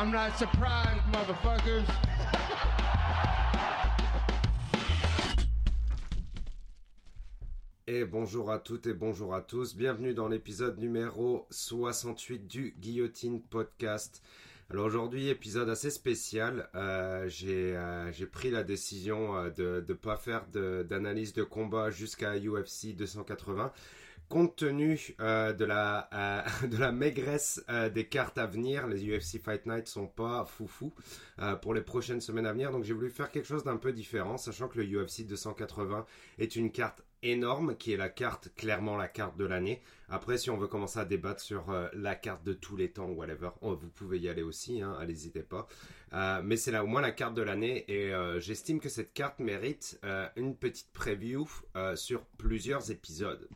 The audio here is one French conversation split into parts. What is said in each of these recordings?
I'm not surprised, motherfuckers. Et bonjour à toutes et bonjour à tous. Bienvenue dans l'épisode numéro 68 du Guillotine Podcast. Alors aujourd'hui, épisode assez spécial. Euh, euh, j'ai pris la décision euh, de ne pas faire d'analyse de, combat jusqu'à UFC 280 compte tenu de, la, de la maigresse des cartes à venir, les UFC Fight Night sont pas foufou pour les prochaines semaines à venir. Donc j'ai voulu faire quelque chose d'un peu différent, sachant que le UFC 280 est une carte énorme, qui est la carte, clairement la carte de l'année. Après, si on veut commencer à débattre sur euh, la carte de tous les temps, whatever, vous pouvez y aller aussi, hein, n'hésitez pas. Euh, mais c'est là au moins la carte de l'année et euh, j'estime que cette carte mérite une petite preview sur plusieurs épisodes.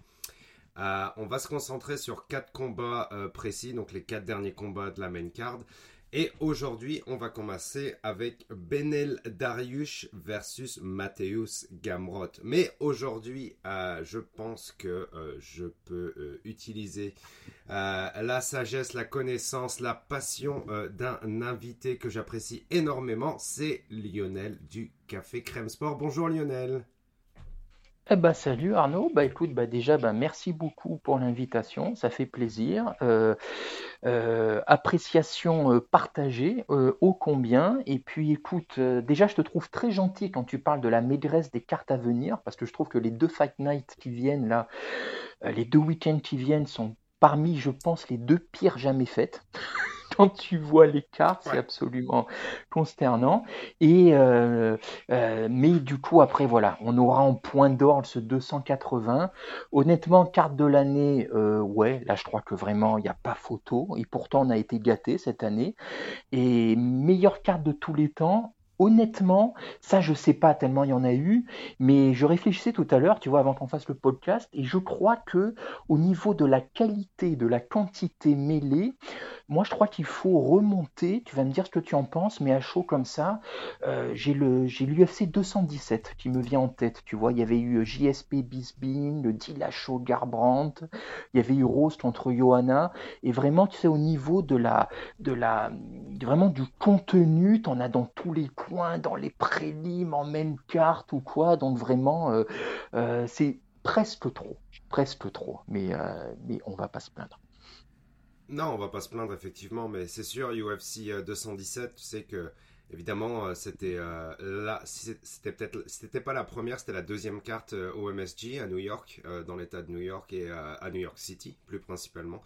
On va se concentrer sur quatre combats précis, donc les quatre derniers combats de la main card. Et aujourd'hui, on va commencer avec Benel Darius versus Mateusz Gamrot. Mais aujourd'hui, euh, je pense que euh, je peux euh, utiliser la sagesse, la connaissance, la passion d'un invité que j'apprécie énormément. C'est Lionel du Café Crème Sport. Bonjour Lionel. Eh ben, salut Arnaud. Bah écoute, bah déjà, bah, merci beaucoup pour l'invitation, ça fait plaisir. Euh, euh, appréciation euh, partagée, ô combien. Et puis écoute, déjà, je te trouve très gentil quand tu parles de la maîtresse des cartes à venir, parce que je trouve que les deux Fight Night qui viennent là, les deux week-ends qui viennent sont parmi, je pense, les deux pires jamais faites. quand tu vois les cartes, c'est absolument consternant. Et euh, euh, mais du coup, après, voilà, on aura en point d'ordre ce 280. Honnêtement, carte de l'année, euh, ouais, là, je crois que vraiment, il n'y a pas photo. Et pourtant, on a été gâté cette année. Et meilleure carte de tous les temps, Honnêtement, ça je sais pas tellement il y en a eu, mais je réfléchissais tout à l'heure, tu vois, avant qu'on fasse le podcast, et je crois que au niveau de la qualité, de la quantité mêlée, moi, je crois qu'il faut remonter. Tu vas me dire ce que tu en penses, mais à chaud comme ça, euh, j'ai le j'ai l'UFC 217 qui me vient en tête. Tu vois, il y avait eu euh, JSP Bisbin, le Dillashaw Garbrandt, il y avait eu Roast contre Johanna, et vraiment, tu sais, au niveau de la de la vraiment du contenu, tu en as dans tous les coins, dans les prélims, en même carte ou quoi. Donc vraiment, euh, c'est presque trop, presque trop. Mais mais on va pas se plaindre. Non, on va pas se plaindre effectivement, mais c'est sûr, UFC 217, euh, tu sais que évidemment euh, c'était euh, là, c'était peut-être, c'était pas la première, c'était la deuxième carte au MSG à New York, dans l'État de New York et à New York City plus principalement.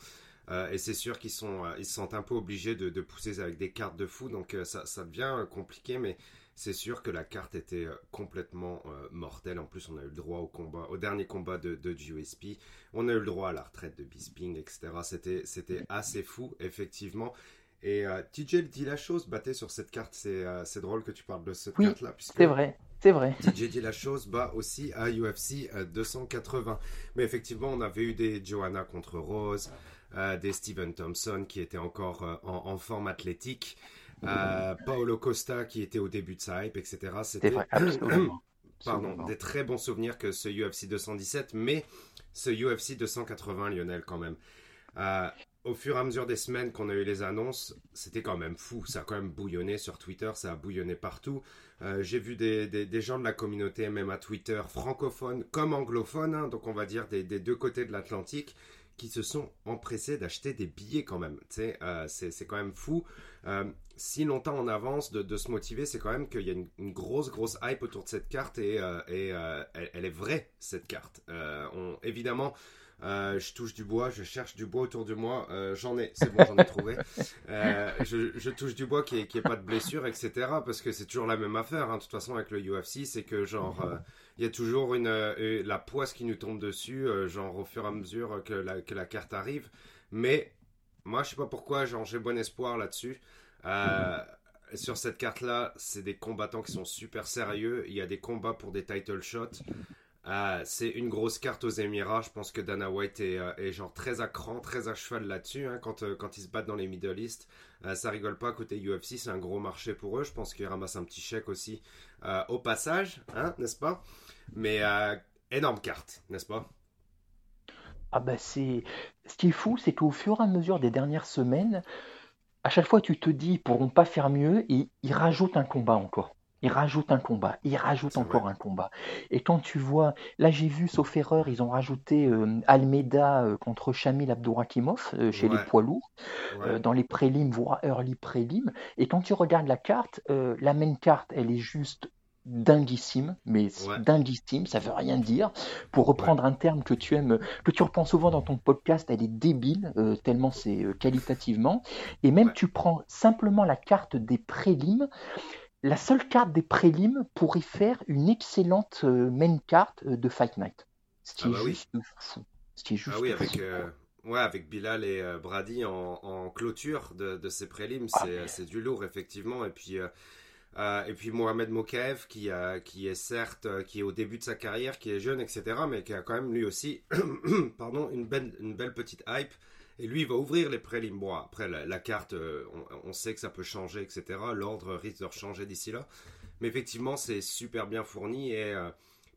Et c'est sûr qu'ils sont, ils se sentent un peu obligés de, de, pousser avec des cartes de fou, donc ça, ça devient compliqué, mais c'est sûr que la carte était euh, complètement euh, mortelle. En plus, on a eu le droit au combat, au dernier combat de, de GSP. On a eu le droit à la retraite de Bisping, etc. C'était, c'était assez fou, effectivement. Et euh, TJ dit la chose, battait sur cette carte. C'est, c'est drôle que tu parles de cette carte-là. C'est vrai. C'est vrai. TJ dit la chose bat aussi à UFC 280. Mais effectivement, on avait eu des Johanna contre Rose, des Steven Thompson qui étaient encore en, en, forme athlétique. Euh, Paolo Costa qui était au début de sa hype, etc. C'était Pardon, des très bons souvenirs que ce UFC 217, mais ce UFC 280 Lionel quand même. Euh, au fur et à mesure des semaines qu'on a eu les annonces, c'était quand même fou. Ça a quand même bouillonné sur Twitter, ça a bouillonné partout. Euh, j'ai vu des, des, gens de la communauté, même à Twitter, francophones comme anglophones, hein, donc on va dire des, des deux côtés de l'Atlantique, qui se sont empressés d'acheter des billets quand même. Euh, c'est quand même fou. Euh, si longtemps en avance de, se motiver, c'est quand même qu'il y a une, grosse, grosse hype autour de cette carte et, euh, et elle, est vraie, cette carte. On, évidemment, je touche du bois, je cherche du bois autour de moi, j'en ai, c'est bon, j'en ai trouvé. Je, touche du bois qui n'y ait, pas de blessure, etc. Parce que c'est toujours la même affaire, hein. de toute façon, avec le UFC, c'est que genre il y a toujours euh, la poisse qui nous tombe dessus, euh, genre au fur et à mesure que la, carte arrive. Mais moi, je sais pas pourquoi, genre j'ai bon espoir là-dessus. Euh, sur cette carte-là, c'est des combattants qui sont super sérieux. Il y a des combats pour des title shots. c'est une grosse carte aux Émirats. Je pense que Dana White est, genre très à cran, très à cheval là-dessus hein, quand, quand ils se battent dans les Middle East. ça rigole pas côté UFC, c'est un gros marché pour eux. Je pense qu'ils ramassent un petit chèque aussi au passage, hein, n'est-ce pas? Mais euh, énorme carte, n'est-ce pas? Ah bah c'est... Ce qui est fou, c'est qu'au fur et à mesure des dernières semaines, à chaque fois, tu te dis, ils pourront pas faire mieux, et ils rajoutent un combat encore. Ils rajoutent un combat, ils rajoutent encore un combat. Et quand tu vois, là j'ai vu, sauf erreur, ils ont rajouté euh, Almeida euh, contre Shamil Abdourakimov euh, chez les poids lourds, dans les prélims, voire early prélims. Et quand tu regardes la carte, la main carte, elle est juste dinguissime, mais dinguissime, ça veut rien dire. Pour reprendre un terme que tu aimes, que tu reprends souvent dans ton podcast, elle est débile, tellement c'est qualitativement. Et même tu prends simplement la carte des prélims, la seule carte des prélims pourrait faire une excellente euh, main carte euh, de Fight Night. Ce qui ah est bah juste fou. Ce qui est juste ah oui, avec, euh, ouais, avec Bilal et Brady en, clôture de, ces prélims, ah, c'est du lourd, effectivement. Et puis. Et puis Mohamed Mokaev qui, qui est certes qui est au début de sa carrière, qui est jeune, etc., mais qui a quand même lui aussi pardon, une, belle, une belle petite hype. Et lui, il va ouvrir les prélims. Après, la, carte, euh, on, sait que ça peut changer, etc. L'ordre risque de changer d'ici là. Mais effectivement, c'est super bien fourni. Et euh,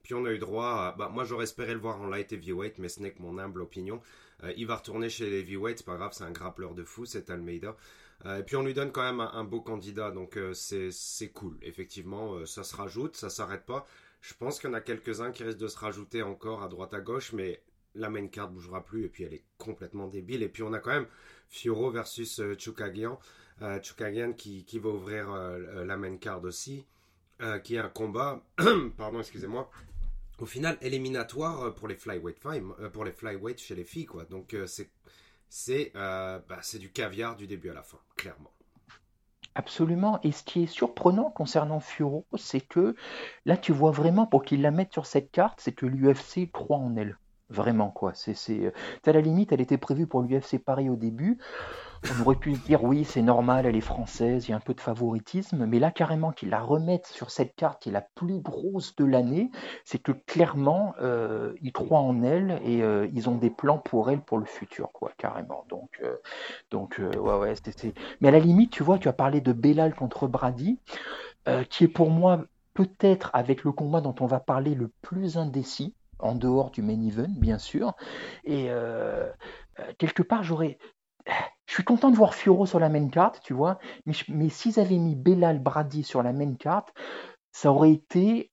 puis, on a eu droit. Bah, moi, j'aurais espéré le voir en light heavyweight, mais ce n'est que mon humble opinion. Euh, il va retourner chez les heavyweights, c'est pas grave, c'est un grappleur de fou, c'est Almeida. Et puis, on lui donne quand même un, beau candidat. Donc, c'est cool. Effectivement, ça se rajoute, ça s'arrête pas. Je pense qu'il y en a quelques-uns qui risquent de se rajouter encore à droite à gauche, mais la main card bougera plus et puis elle est complètement débile. Et puis on a quand même Fioro versus euh, Chukagian, euh, Chukagian qui, qui, va ouvrir euh, la main card aussi, qui est un combat, pardon, excusez-moi, au final éliminatoire pour les flyweight pour les flyweight chez les filles quoi. Donc c'est c'est bah, c'est du caviar du début à la fin, clairement. Absolument. Et ce qui est surprenant concernant Furo, c'est que là, tu vois vraiment, pour qu'il la mette sur cette carte, c'est que l'UFC croit en elle. Vraiment, quoi. C'est, c'est, euh, à la limite, elle était prévue pour l'UFC Paris au début. On aurait pu dire oui, c'est normal, elle est française, il y a un peu de favoritisme, mais là carrément qu'ils la remettent sur cette carte qui est la plus grosse de l'année, c'est que clairement euh, ils croient en elle et euh, ils ont des plans pour elle pour le futur, quoi, carrément. Donc, donc ouais, ouais, c'est, Mais à la limite, tu vois, tu as parlé de Belal contre Brady, qui est pour moi peut-être avec le combat dont on va parler le plus indécis en dehors du main event, bien sûr. Et euh, euh, quelque part, j'aurais. Je suis content de voir Fioro sur la main carte, tu vois, mais, mais s'ils avaient mis Belal Brady sur la main carte, ça aurait été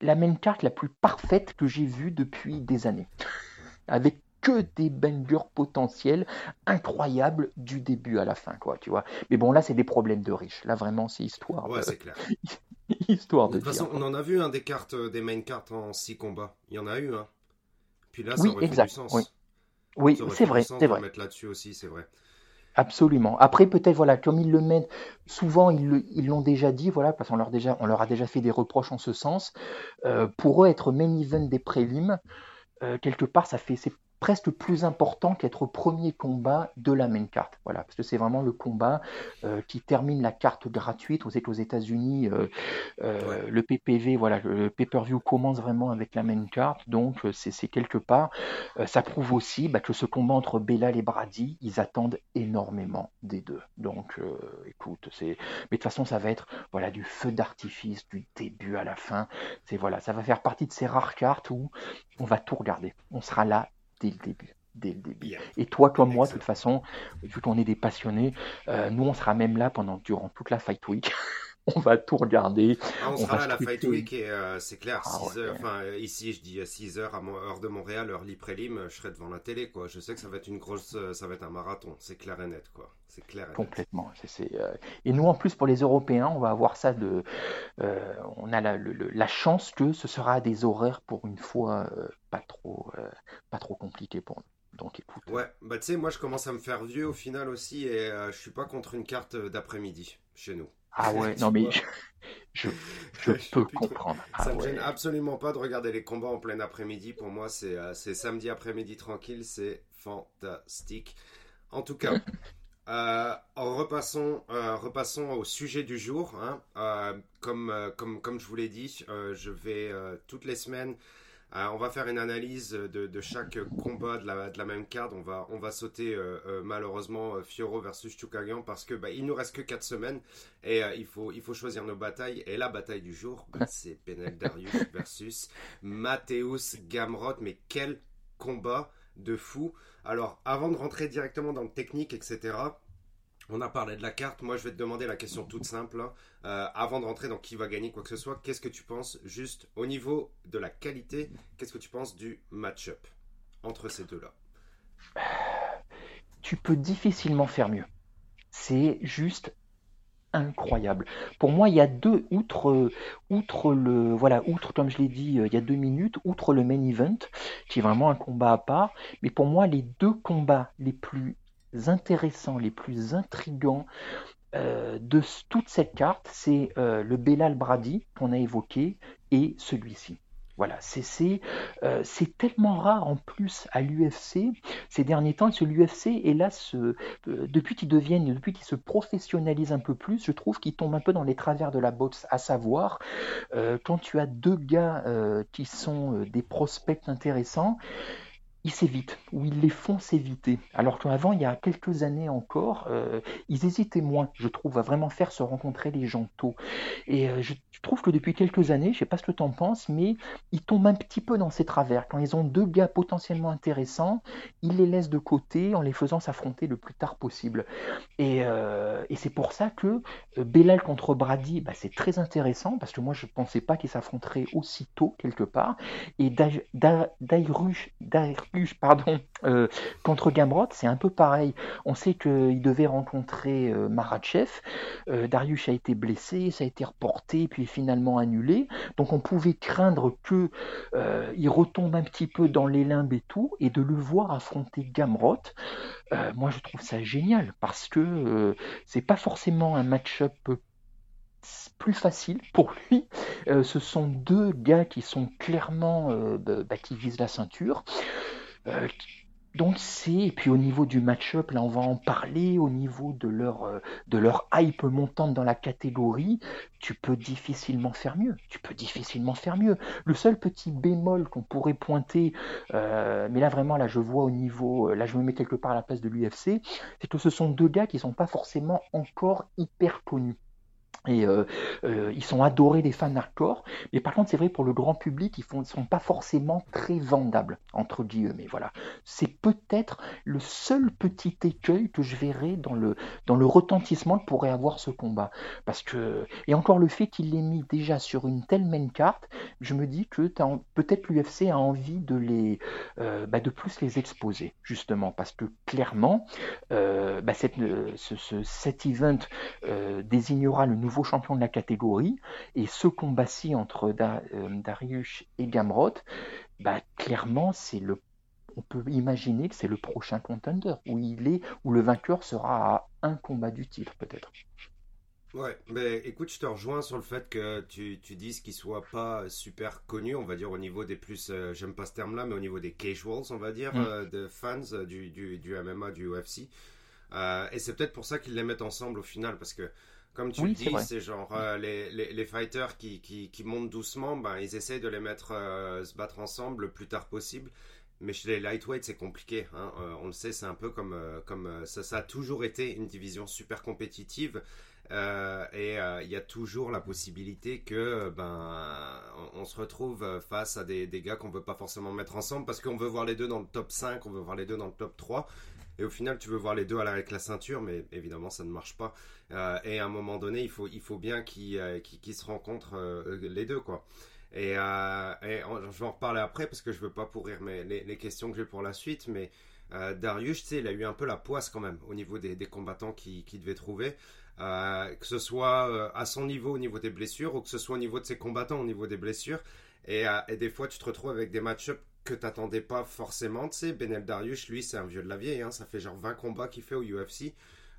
la main carte la plus parfaite que j'ai vue depuis des années. Avec que des bangers potentiels incroyables du début à la fin, quoi, tu vois. Mais bon, là, c'est des problèmes de riches. Là, vraiment, c'est histoire. Ouais, c'est clair. Histoire de, de toute façon, on en a vu un des cartes, euh, des main cartes en 6 combats. Il y en a eu, hein. Puis là, ça oui, aurait exact. fait du sens. Oui, oui c'est vrai, c'est vrai. mettre là-dessus aussi, c'est vrai. Absolument. Après, peut-être, voilà, comme ils le mettent, souvent ils l'ont déjà dit, voilà, parce qu'on leur, déjà, on leur a déjà fait des reproches en ce sens. Euh, pour eux, être main event des prélims, euh, quelque part, ça fait, c'est presque plus important qu'être au premier combat de la main carte. Voilà, parce que c'est vraiment le combat euh, qui termine la carte gratuite. Vous êtes aux États-Unis, euh, euh, le PPV, voilà, le pay-per-view commence vraiment avec la main carte. Donc, c'est quelque part, ça prouve aussi bah, que ce combat entre Bellal et Brady, ils attendent énormément des deux. Donc, écoute, c'est, mais de toute façon, ça va être voilà du feu d'artifice du début à la fin. C'est voilà, ça va faire partie de ces rares cartes où on va tout regarder. On sera là dès le début. Dès le début. Et toi, comme moi, de toute façon, vu qu'on est des passionnés, euh, nous, on sera même là pendant durant toute la Fight Week. on va tout regarder. Ah, on, sera là à la Fight Week et euh, c'est clair, ah, heures, euh, ici je dis 6 heures à heure de Montréal, heure li prélim, je serai devant la télé, quoi. Je sais que ça va être une grosse, ça va être un marathon, c'est clair et net, quoi. C'est clair. Et Complètement. Et nous, en plus, pour les Européens, on va avoir ça de, on a la, la, chance que ce sera des horaires pour une fois pas trop, euh, pas trop compliqué pour nous. Donc écoute. Ouais, bah tu sais, moi je commence à me faire vieux au final aussi et euh, je suis pas contre une carte d'après-midi chez nous. Ah ouais, non mais je, je, peux comprendre. ça ah me gêne absolument pas de regarder les combats en plein après-midi. Pour moi, c'est euh, samedi après-midi tranquille, c'est fantastique. En tout cas, en repassons, repassons au sujet du jour. Hein. comme, comme, comme je vous l'ai dit, je vais toutes les semaines euh, on va faire une analyse de, chaque combat de la, même carte. On va, on va sauter euh, euh, malheureusement Fioro versus Chukagian parce que bah, il nous reste que 4 semaines et il, faut, il faut choisir nos batailles. Et la bataille du jour, bah, c'est Benel Darius versus Mateusz Gamrot. Mais quel combat de fou! Alors, avant de rentrer directement dans le technique, etc., On a parlé de la carte. Moi, je vais te demander la question toute simple. Hein. Euh, avant de rentrer dans qui va gagner quoi que ce soit, qu'est-ce que tu penses juste au niveau de la qualité Qu'est-ce que tu penses du match-up entre ces deux-là? Tu peux difficilement faire mieux. C'est juste incroyable. Pour moi, il y a deux, outre, outre le, voilà, outre, comme je l'ai dit euh, il y a deux minutes, outre le main event, qui est vraiment un combat à part, mais pour moi, les deux combats les plus intéressants, les plus intrigants euh, de toute cette carte, c'est euh, le Belal Brady qu'on a évoqué et celui-ci. Voilà, euh, c'est tellement rare en plus à l'UFC ces derniers temps, que l'UFC hélas, euh, depuis qu'ils deviennent, depuis qu'ils se professionnalisent un peu plus, je trouve qu'ils tombent un peu dans les travers de la boxe, à savoir euh, quand tu as deux gars qui sont des prospects intéressants, ils s'évitent, ou ils les font s'éviter. Alors qu'avant, il y a quelques années encore, euh, ils hésitaient moins, je trouve, à vraiment faire se rencontrer les gens tôt. Et euh, je, trouve que depuis quelques années, je ne sais pas ce que tu en penses, mais ils tombent un petit peu dans ces travers. Quand ils ont deux gars potentiellement intéressants, ils les laissent de côté en les faisant s'affronter le plus tard possible. Et, euh, c'est pour ça que Bellal contre Brady, bah, c'est très intéressant, parce que moi, je ne pensais pas qu'ils s'affronteraient aussitôt, quelque part. Et Dairush, pardon, euh, contre Gamrot, c'est un peu pareil. On sait qu'il devait rencontrer euh, Maratchev. Euh, Darius a été blessé, ça a été reporté, puis finalement annulé. Donc on pouvait craindre que il retombe un petit peu dans les limbes et tout, et de le voir affronter Gamrot. moi, je trouve ça génial parce que c'est pas forcément un match-up plus facile pour lui. ce sont deux gars qui sont clairement bah, qui visent la ceinture. Euh, donc c'est, et puis au niveau du match-up, là on va en parler, au niveau de leur, euh, de leur hype montante dans la catégorie, tu peux difficilement faire mieux. Tu peux difficilement faire mieux. Le seul petit bémol qu'on pourrait pointer, euh, mais là vraiment, là je vois au niveau, là je me mets quelque part à la place de l'UFC, c'est que ce sont deux gars qui sont pas forcément encore hyper connus. Et euh, euh, ils sont adorés des fans hardcore, mais par contre c'est vrai pour le grand public ils ne sont pas forcément très vendables entre guillemets. Voilà, c'est peut-être le seul petit écueil que je verrai dans le dans le retentissement que pourrait avoir ce combat, parce que et encore le fait qu'il l'ait mis déjà sur une telle main carte, je me dis que peut-être l'UFC a envie de les euh, bah, de plus les exposer justement. Parce que clairement bah, cet event désignera le nouveau champion de la catégorie. Et ce combat-ci entre euh, Darius et Gamrot, bah, clairement, c'est le on peut imaginer que c'est le prochain contender où il est, où le vainqueur sera à un combat du titre peut-être. Ouais, mais écoute, je te rejoins sur le fait que tu, tu dises qu'il soit pas super connu, on va dire au niveau des plus, euh, j'aime pas ce terme-là, mais au niveau des casuals, on va dire, mm. euh, de fans du, du, du, MMA, du UFC. et c'est peut-être pour ça qu'ils les mettent ensemble au final, parce que comme tu le dis, c'est genre euh, les, les, les, fighters qui, qui, qui, montent doucement, ben, ils essayent de les mettre euh, se battre ensemble le plus tard possible. Mais chez les lightweights, c'est compliqué. Hein. Euh, on le sait, c'est un peu comme, comme ça, ça a toujours été une division super compétitive. et il y a toujours la possibilité que ben on, se retrouve face à des, des gars qu'on veut pas forcément mettre ensemble parce qu'on veut voir les deux dans le top 5, on veut voir les deux dans le top 3 et au final tu veux voir les deux avec la ceinture mais évidemment ça ne marche pas. Euh, et à un moment donné il faut, il faut bien qu'ils euh, se rencontrent euh, les deux quoi. Et, je vais en reparler après parce que je veux pas pourrir mes, les, questions que j'ai pour la suite mais Darius tu sais il a eu un peu la poisse quand même au niveau des, des combattants qu'il qui devait trouver. Que ce soit à son niveau au niveau des blessures ou que ce soit au niveau de ses combattants au niveau des blessures. Et, et des fois tu te retrouves avec des match-ups que t'attendais pas forcément. Tu sais, Benel Darius, lui, c'est un vieux de la vieille. Hein, ça fait genre 20 combats qu'il fait au UFC.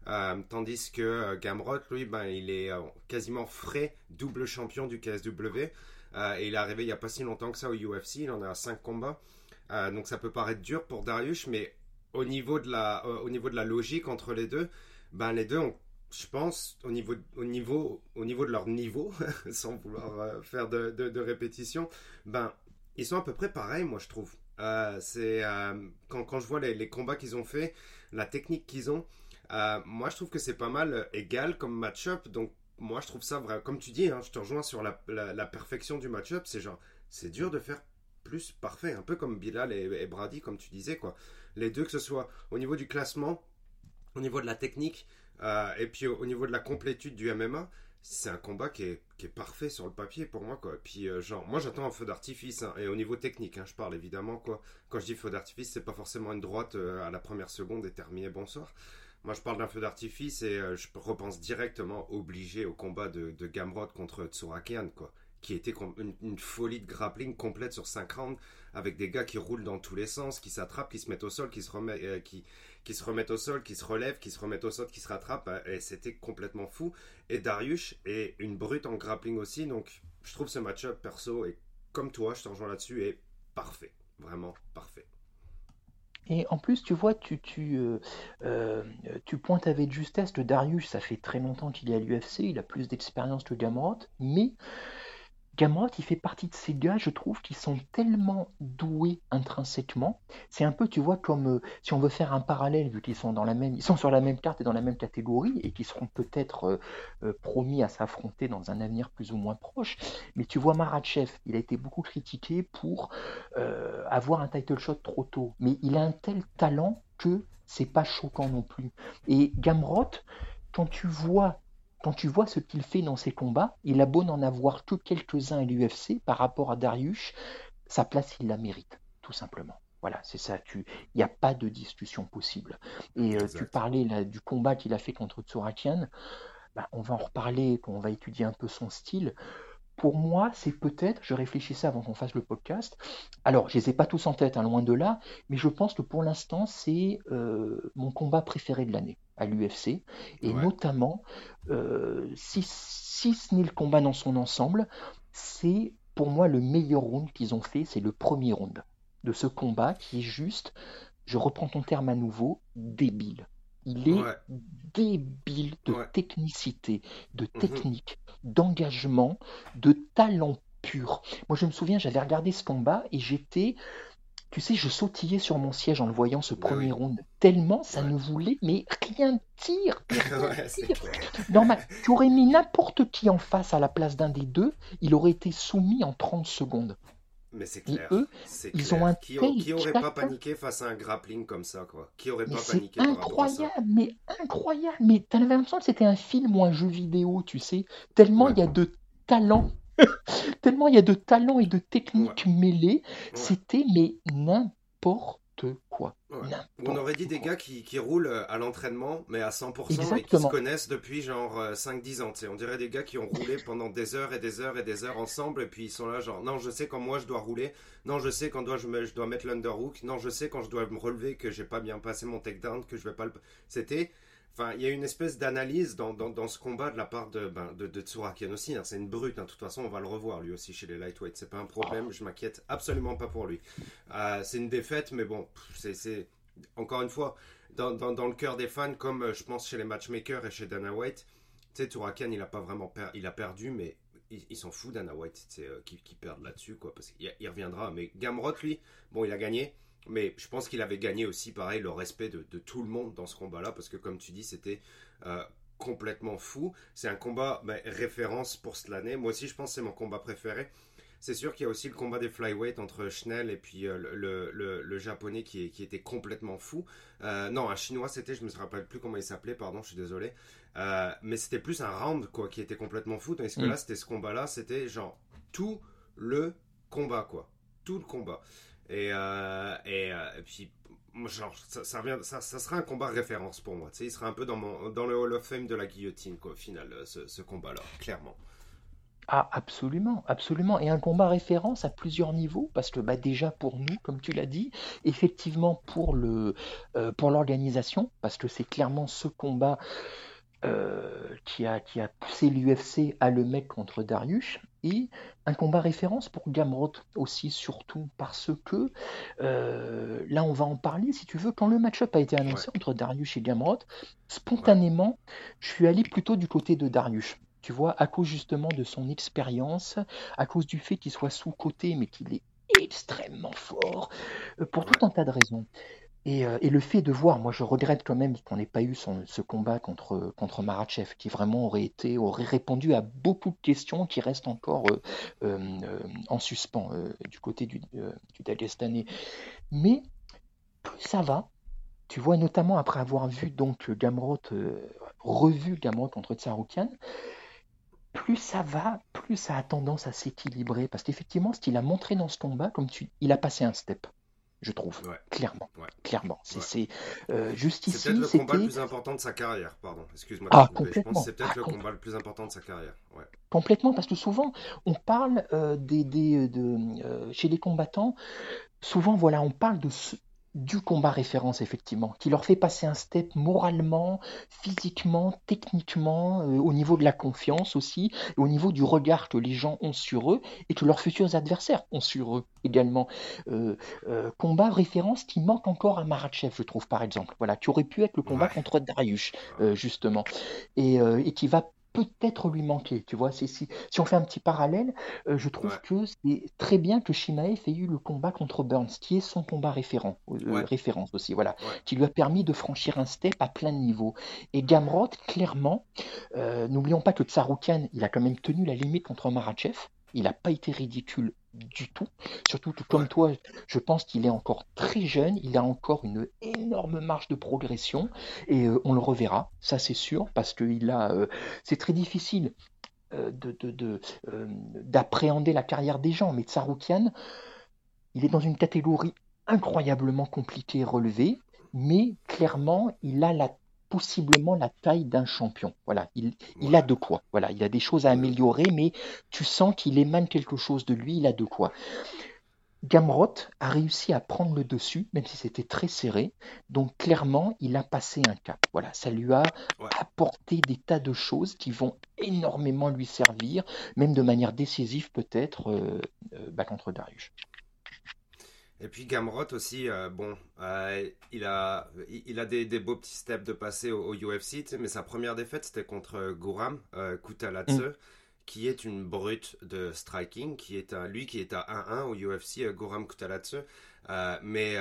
Euh, tandis que euh, Gamrot, lui, ben, il est euh, quasiment frais, double champion du KSW. et il est arrivé il n'y a pas si longtemps que ça au UFC. Il en a 5 combats. donc ça peut paraître dur pour Darius, mais au niveau de la, au niveau de la logique entre les deux, ben, les deux ont je pense, au niveau, au niveau, au niveau de leur niveau, sans vouloir faire de, de, de, répétition, ben, ils sont à peu près pareils, moi je trouve. Euh, c'est euh, quand, quand, je vois les, combats qu'ils ont fait, la technique qu'ils ont, euh, moi je trouve que c'est pas mal égal comme match-up. Donc moi je trouve ça vrai. Comme tu dis, hein, je te rejoins sur la, la, perfection du match-up. C'est genre, c'est dur de faire plus parfait, un peu comme Bilal et, Brady, comme tu disais quoi. Les deux, que ce soit au niveau du classement, au niveau de la technique et puis au, niveau de la complétude du MMA, c'est un combat qui est, qui est, parfait sur le papier pour moi quoi. Puis genre moi j'attends un feu d'artifice hein, et au niveau technique hein, je parle évidemment quoi. Quand je dis feu d'artifice c'est pas forcément une droite à la première seconde et terminé bonsoir. Moi, je parle d'un feu d'artifice et euh, je repense directement obligé au combat de, de Gamrod contre Tsurakian, quoi. Qui était une, folie de grappling complète sur 5 rounds avec des gars qui roulent dans tous les sens, qui s'attrapent, qui se mettent au sol, qui se, remettent, euh, qui, qui se remettent au sol, qui se relèvent, qui se remettent au sol, qui se rattrapent. Euh, et c'était complètement fou. Et Darius est une brute en grappling aussi. Donc, je trouve ce match-up perso, et comme toi, je te rejoins là-dessus, est parfait. Vraiment parfait. Et en plus, tu vois, tu, tu, euh, euh, tu pointes avec justesse le Darius, ça fait très longtemps qu'il est à l'UFC, il a plus d'expérience que Gamrot, mais Gamrot, il fait partie de ces gars, je trouve, qui sont tellement doués intrinsèquement. C'est un peu, tu vois, comme euh, si on veut faire un parallèle, vu qu'ils sont dans la même, ils sont sur la même carte et dans la même catégorie, et qui seront peut-être euh, euh, promis à s'affronter dans un avenir plus ou moins proche. Mais tu vois, Maratchev, il a été beaucoup critiqué pour avoir un title shot trop tôt, mais il a un tel talent que c'est pas choquant non plus. Et Gamrot, quand tu vois quand tu vois ce qu'il fait dans ses combats, il a beau n'en avoir que quelques-uns à l'UFC par rapport à Darius, sa place, il la mérite, tout simplement. Voilà, c'est ça. Il n'y a pas de discussion possible. Et euh, tu parlais du combat qu'il a fait contre Tsurakian. Bah, on va en reparler quand on va étudier un peu son style. Pour moi, c'est peut-être, je réfléchissais avant qu'on fasse le podcast, alors je ne les ai pas tous en tête, hein, loin de là, mais je pense que pour l'instant, c'est euh, mon combat préféré de l'année à l'UFC, et notamment, euh, si, si ce n'est le combat dans son ensemble, c'est pour moi le meilleur round qu'ils ont fait, c'est le premier round de ce combat qui est juste, je reprends ton terme à nouveau, débile. Il est débile de technicité, de mhm. technique, d'engagement, de talent pur. Moi, je me souviens, j'avais regardé ce combat et j'étais tu sais, je sautillais sur mon siège en le voyant ce bah premier round, tellement ça ne voulait mais rien dire. tu aurais mis n'importe qui en face à la place d'un des deux, il aurait été soumis en 30 secondes. Mais c'est clair. eux, ils ont un qui, qui aurait pas paniqué face à un grappling comme ça, quoi? Qui aurait pas paniqué Incroyable, mais incroyable. Mais t'avais l'impression que c'était un film ou un jeu vidéo, tu sais? Tellement il y a de talent Tellement il y a de talent et de techniques mêlées, c'était mais n'importe quoi. On aurait dit des gars qui, roulent euh, à l'entraînement, mais à 100% et qui se connaissent depuis genre 5-10 euh, ans. On dirait des gars qui ont roulé pendant des heures et des heures et des heures ensemble, et puis ils sont là genre, non, je sais quand moi je dois rouler, non, je sais quand je, je dois mettre l'underhook, non, je sais quand je dois me relever que j'ai pas bien passé mon takedown, que je vais pas le... C'était Enfin, il y a une espèce d'analyse dans, dans, ce combat de la part de, ben, de, Tsurakian aussi. Hein. C'est une brute, hein. de toute façon, on va le revoir lui aussi chez les lightweights. C'est pas un problème, je m'inquiète absolument pas pour lui. Euh, c'est une défaite, mais bon, c'est encore une fois, dans, dans, le cœur des fans, comme euh, je pense chez les matchmakers et chez Dana White, tu sais, Tsurakian, il a pas vraiment il a perdu, mais il, s'en fout Dana White, euh, qui, qui perd là-dessus, quoi, parce qu'il reviendra. Mais Gamrot, lui, bon, il a gagné. Mais je pense qu'il avait gagné aussi, pareil, le respect de, tout le monde dans ce combat-là, parce que comme tu dis, c'était euh, complètement fou. C'est un combat ben, référence pour cette année. Moi aussi, je pense que c'est mon combat préféré. C'est sûr qu'il y a aussi le combat des flyweight entre Schnell et puis euh, le, japonais qui, qui, était complètement fou. Euh, non, un chinois c'était, je me rappelle plus comment il s'appelait, pardon, je suis désolé. mais c'était plus un round quoi qui était complètement fou. Tandis que mm. là, c'était ce combat-là, c'était genre tout le combat quoi, tout le combat. Et, euh, euh, et, puis, genre, ça, ça, sera un combat référence pour moi. Tu il sera un peu dans, mon, dans le Hall of Fame de la guillotine, quoi, au final, euh, ce, ce combat-là, clairement. Ah, absolument, absolument. Et un combat référence à plusieurs niveaux, parce que bah, déjà pour nous, comme tu l'as dit, effectivement pour le pour l'organisation, parce que c'est clairement ce combat qui, a, qui a poussé l'UFC à le mettre contre Darius et un combat référence pour Gamrot aussi, surtout parce que euh, là, on va en parler si tu veux. Quand le match-up a été annoncé entre Darius et Gamrot, spontanément, je suis allé plutôt du côté de Darius. Tu vois, à cause justement de son expérience, à cause du fait qu'il soit sous-côté, mais qu'il est extrêmement fort, euh, pour tout un tas de raisons. Euh, et, le fait de voir, moi je regrette quand même qu'on n'ait pas eu ce combat contre, contre Marachev, qui vraiment aurait été, aurait répondu à beaucoup de questions qui restent encore euh, euh, en suspens du côté du, du. Mais plus ça va, tu vois, notamment après avoir vu donc Gamrot, revu Gamrot contre Tsaroukian, plus ça va, plus ça a tendance à s'équilibrer. Parce qu'effectivement, ce qu'il a montré dans ce combat, comme tu, il a passé un step je trouve. Clairement. Clairement. C'est euh, juste ici. C'est peut-être le combat le plus important de sa carrière, pardon. Excuse-moi. Ah, complètement. c'est peut-être ah, le combat le plus important de sa carrière. Complètement, parce que souvent, on parle euh, des, des de, euh, chez les combattants, souvent, voilà, on parle de, du combat référence, effectivement, qui leur fait passer un step moralement, physiquement, techniquement, euh, au niveau de la confiance aussi, et au niveau du regard que les gens ont sur eux et que leurs futurs adversaires ont sur eux également. Euh, euh, combat référence qui manque encore à Maratchev, je trouve, par exemple, voilà, qui aurait pu être le combat contre Darius, justement, et, et qui va peut-être lui manquer. Tu vois, si, si, on fait un petit parallèle, euh, je trouve que c'est très bien que Shimaev ait eu le combat contre Burns, qui est son combat référent, euh, référence aussi, voilà, qui lui a permis de franchir un step à plein niveau. Et Gamrot, clairement, euh, n'oublions pas que Tsaroukian, il a quand même tenu la limite contre Marachev. Il n'a pas été ridicule du tout. Surtout comme toi, je pense qu'il est encore très jeune, il a encore une énorme marge de progression. Et euh, on le reverra, ça c'est sûr, parce que il a, euh, c'est très difficile euh, de, d'appréhender la carrière des gens, mais Tsaroukian, il est dans une catégorie incroyablement compliquée et relevée, mais clairement, il a la possiblement la taille d'un champion. Voilà, il, il, a de quoi. Voilà, il a des choses à améliorer, mais tu sens qu'il émane quelque chose de lui, il a de quoi. Gamrot a réussi à prendre le dessus, même si c'était très serré. Donc clairement, il a passé un cap. Voilà, ça lui a apporté des tas de choses qui vont énormément lui servir, même de manière décisive peut-être euh, euh, bah, contre Darius. Et puis Gamrot aussi, euh, bon, euh, il a, il a des, des, beaux petits steps de passer au, UFC, mais sa première défaite c'était contre euh, Kutaladze, mm. qui est une brute de striking, qui est un, lui qui est à 1-1 au UFC, Guram Kutaladze, mais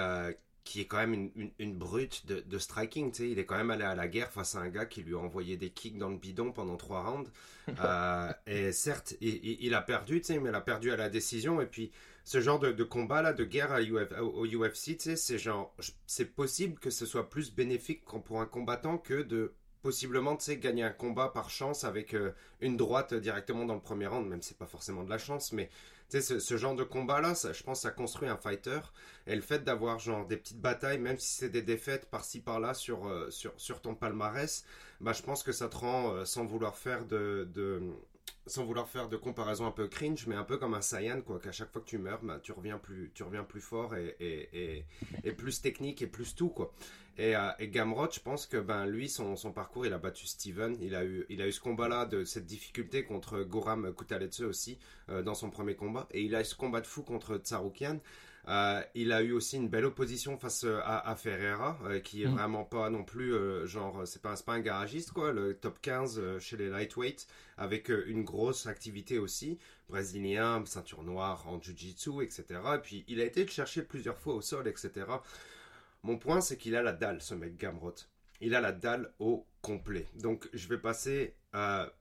qui est quand même une, une, brute de, de striking, tu sais, il est quand même allé à la guerre face à un gars qui lui a envoyé des kicks dans le bidon pendant trois rounds, et certes, il, il a perdu, tu sais, mais il a perdu à la décision, et puis ce genre de, combat là, de guerre au UFC, c'est genre, c'est possible que ce soit plus bénéfique pour un combattant que de possiblement, gagner un combat par chance avec euh, une droite directement dans le premier round, même si c'est pas forcément de la chance, mais ce, genre de combat-là, je pense, ça construit un fighter. Et le fait d'avoir des petites batailles, même si c'est des défaites par-ci par-là sur, euh, ton palmarès, bah, je pense que ça te rend, euh, sans vouloir faire de, sans vouloir faire de comparaison un peu cringe, mais un peu comme un Saiyan, quoi, qu'à chaque fois que tu meurs, bah, tu, reviens plus, tu reviens plus fort et, plus technique et plus tout, quoi. Et, euh, je pense que ben, lui, son, parcours, il a battu Steven. Il a eu, il a eu ce combat-là, de cette difficulté contre Goram Kutaletsu aussi, euh, dans son premier combat. Et il a eu ce combat de fou contre Tsaroukian. Euh, il a eu aussi une belle opposition face euh, à, Ferreira, euh, qui est mm. vraiment pas non plus genre c'est pas, pas un garagiste quoi, le top 15 chez les lightweight avec une grosse activité aussi, brésilien, ceinture noire en jiu-jitsu, etc. Et puis il a été le chercher plusieurs fois au sol, etc. Mon point c'est qu'il a la dalle, ce mec Gamrot. Il a la dalle au complet. Donc je vais passer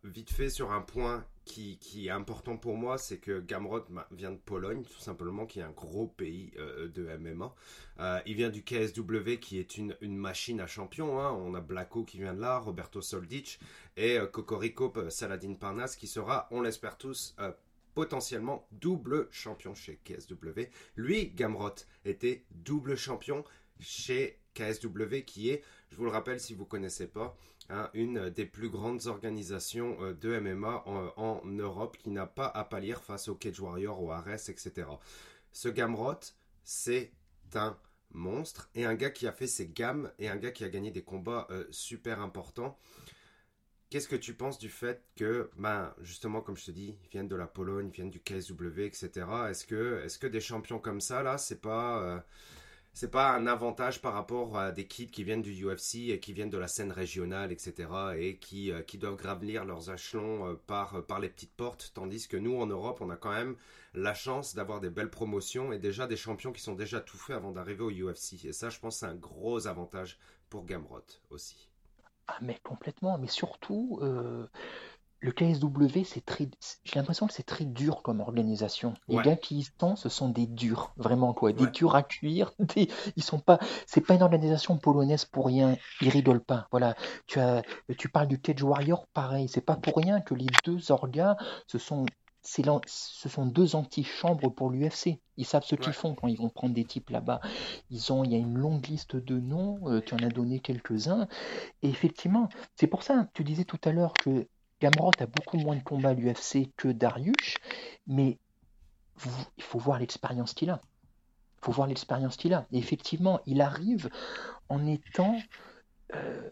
vite fait sur un point qui, est important pour moi, c'est que Gamrot vient de Pologne, tout simplement, qui est un gros pays euh, de MMA. Euh, il vient du KSW, qui est une, machine à champion. Hein. On a Blacko qui vient de là, Roberto Soldic et euh, Cocorico Saladin Parnas, qui sera, on l'espère tous, potentiellement double champion chez KSW. Lui, Gamrot, était double champion chez KSW, qui est, je vous le rappelle si vous ne connaissez pas, Hein, une des plus grandes organisations euh, de MMA en, Europe qui n'a pas à pâlir face au Cage Warrior, au Ares, etc. Ce Gamrot, c'est un monstre et un gars qui a fait ses gammes et un gars qui a gagné des combats euh, super importants. Qu'est-ce que tu penses du fait que, ben, justement, comme je te dis, ils viennent de la Pologne, ils viennent du KSW, etc. Est-ce que, est-ce que des champions comme ça, là, c'est pas, euh, c'est pas un avantage par rapport à des kids qui viennent du UFC et qui viennent de la scène régionale, etc. et qui, euh, qui doivent gravir leurs échelons euh, par, euh, par les petites portes, tandis que nous en Europe, on a quand même la chance d'avoir des belles promotions et déjà des champions qui sont déjà tout faits avant d'arriver au UFC. Et ça, je pense, c'est un gros avantage pour Gamrot aussi. Ah mais complètement, mais surtout le KSW, c'est très, j'ai l'impression que c'est très dur comme organisation. Les gars qui y sont, ce sont des durs, vraiment quoi, des durs à cuire. Des, ils sont pas, c'est pas une organisation polonaise pour rien. Ils rigolent pas. Voilà, tu as, tu parles du Cage Warrior, pareil. C'est pas pour rien que les deux orgas, ce sont ce sont deux antichambres pour l'UFC. Ils savent ce qu'ils font quand ils vont prendre des types là-bas. Ils ont, il y a une longue liste de noms, euh, tu en as donné quelques-uns. Et effectivement, c'est pour ça, tu disais tout à l'heure que Gamrot a beaucoup moins de combats à l'UFC que Darius, mais il faut voir l'expérience qu'il a. Il faut voir l'expérience qu'il a. Et effectivement, il arrive en étant... Euh,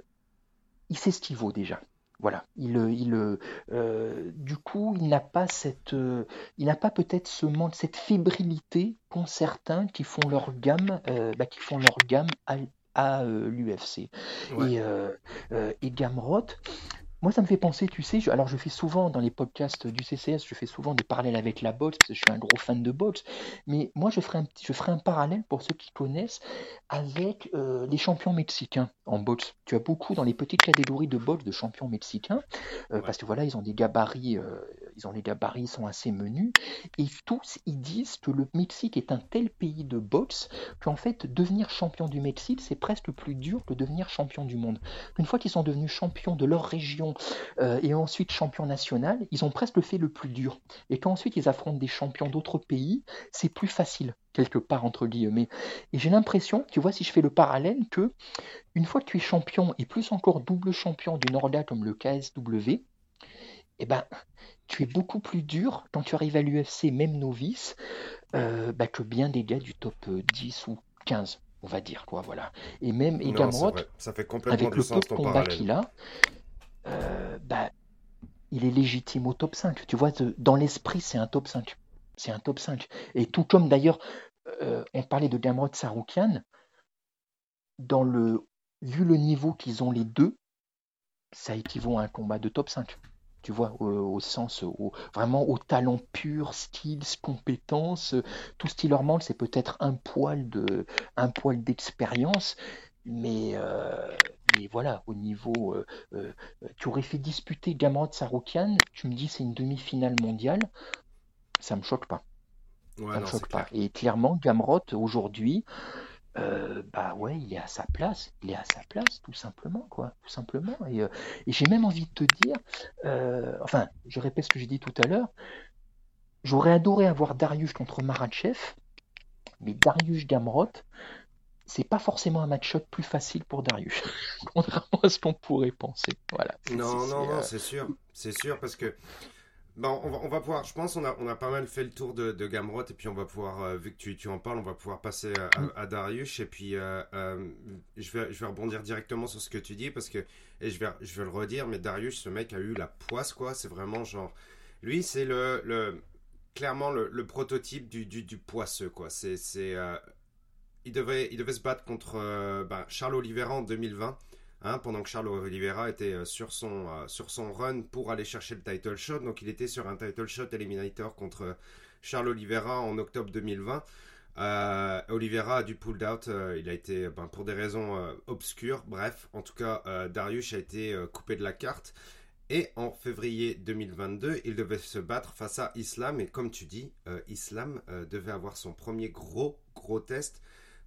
il sait ce qu'il vaut déjà. Voilà, il, il euh, du coup, il n'a pas cette, euh, il n'a pas peut-être ce manque, cette fébrilité qu'ont certains qui font leur gamme, bah, qui font leur gamme à, l'UFC. Et, et Gamrot, moi, ça me fait penser, tu sais, alors je fais souvent dans les podcasts du CCS, je fais souvent des parallèles avec la boxe, parce que je suis un gros fan de boxe, mais moi, je ferai un, je ferai un parallèle pour ceux qui connaissent avec euh, les champions mexicains en boxe. Tu as beaucoup dans les petites catégories de boxe de champions mexicains, euh, parce que voilà, ils ont des gabarits, euh, ils ont les gabarits, sont assez menus, et tous, ils disent que le Mexique est un tel pays de boxe qu'en fait, devenir champion du Mexique, c'est presque plus dur que devenir champion du monde. Une fois qu'ils sont devenus champions de leur région, euh, et ensuite champion national, ils ont presque fait le plus dur. Et quand ensuite ils affrontent des champions d'autres pays, c'est plus facile, quelque part entre guillemets. Et j'ai l'impression, tu vois, si je fais le parallèle, que une fois que tu es champion, et plus encore double champion d'une orga comme le KSW, eh ben, tu es beaucoup plus dur quand tu arrives à l'UFC, même novice, euh, bah, que bien des gars du top 10 ou 15 on va dire quoi voilà et même et Gamrot ça fait complètement avec le peu de combat qu'il a euh, bah, il est légitime au top 5. Tu vois, dans l'esprit, c'est un top 5. C'est un top 5. Et tout comme d'ailleurs, euh, on parlait de Gamrot Saroukian, dans le, vu le niveau qu'ils ont les deux, ça équivaut à un combat de top 5. Tu vois, au, sens, vraiment au talent pur, skills, compétences, tout ce qui leur manque, c'est peut-être un poil de, un poil d'expérience, mais euh, mais voilà, au niveau. Euh, euh, tu aurais fait disputer Gamrot Saroukian, tu me dis c'est une demi-finale mondiale, ça me choque pas. ça me choque pas. Et clairement, Gamrot, aujourd'hui, euh, bah ouais, il est à sa place, il est à sa place, tout simplement, quoi, tout simplement. Et, j'ai même envie de te dire, enfin, je répète ce que j'ai dit tout à l'heure, j'aurais adoré avoir Darius contre Maratchev, mais Darius Gamrot, c'est pas forcément un match-up plus facile pour Darius, contrairement à ce qu'on pourrait penser. Voilà. Non, non, non, euh, c'est sûr, c'est sûr, parce que bon, on va, on va pouvoir, je pense, on a, on a pas mal fait le tour de, de Gamrot, et puis on va pouvoir, euh, vu que tu, tu, en parles, on va pouvoir passer à, Darius, et puis euh, je, vais, je vais rebondir directement sur ce que tu dis, parce que, et je vais, je vais le redire, mais Darius, ce mec a eu la poisse, quoi, c'est vraiment genre, lui, c'est le, le, clairement le, prototype du, du, du, poisseux, quoi, c'est, il devait, il devait se battre contre euh, ben, Charles Oliveira en 2020, hein, pendant que Charles Oliveira était euh, sur, son, euh, sur son run pour aller chercher le title shot. Donc il était sur un title shot eliminator contre Charles Oliveira en octobre 2020. Oliveira a dû pull out, il a été ben, pour des raisons obscures. Bref, en tout cas, Darius a été coupé de la carte. Et en février 2022, il devait se battre face à Islam. Et comme tu dis, Islam devait avoir son premier gros, gros test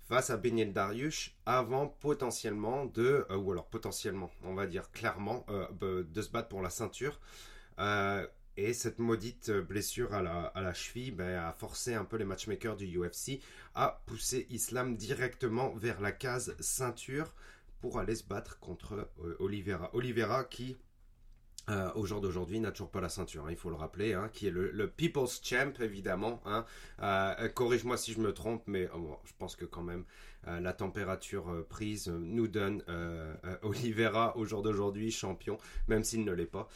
face à Benyel Darius avant potentiellement de, euh, ou alors potentiellement, on va dire clairement, euh, de se battre pour la ceinture. Euh, et cette maudite blessure à la, cheville ben, a forcé un peu les matchmakers du UFC à pousser Islam directement vers la case ceinture pour aller se battre contre Oliveira. Oliveira qui euh, au jour d'aujourd'hui, n'a toujours pas la ceinture, hein, il faut le rappeler, hein, qui est le, People's Champ, évidemment. Hein. Euh, corrige-moi si je me trompe, mais oh, je pense que quand même, euh, la température prise nous donne Oliveira, au jour d'aujourd'hui, champion, même s'il ne l'est pas.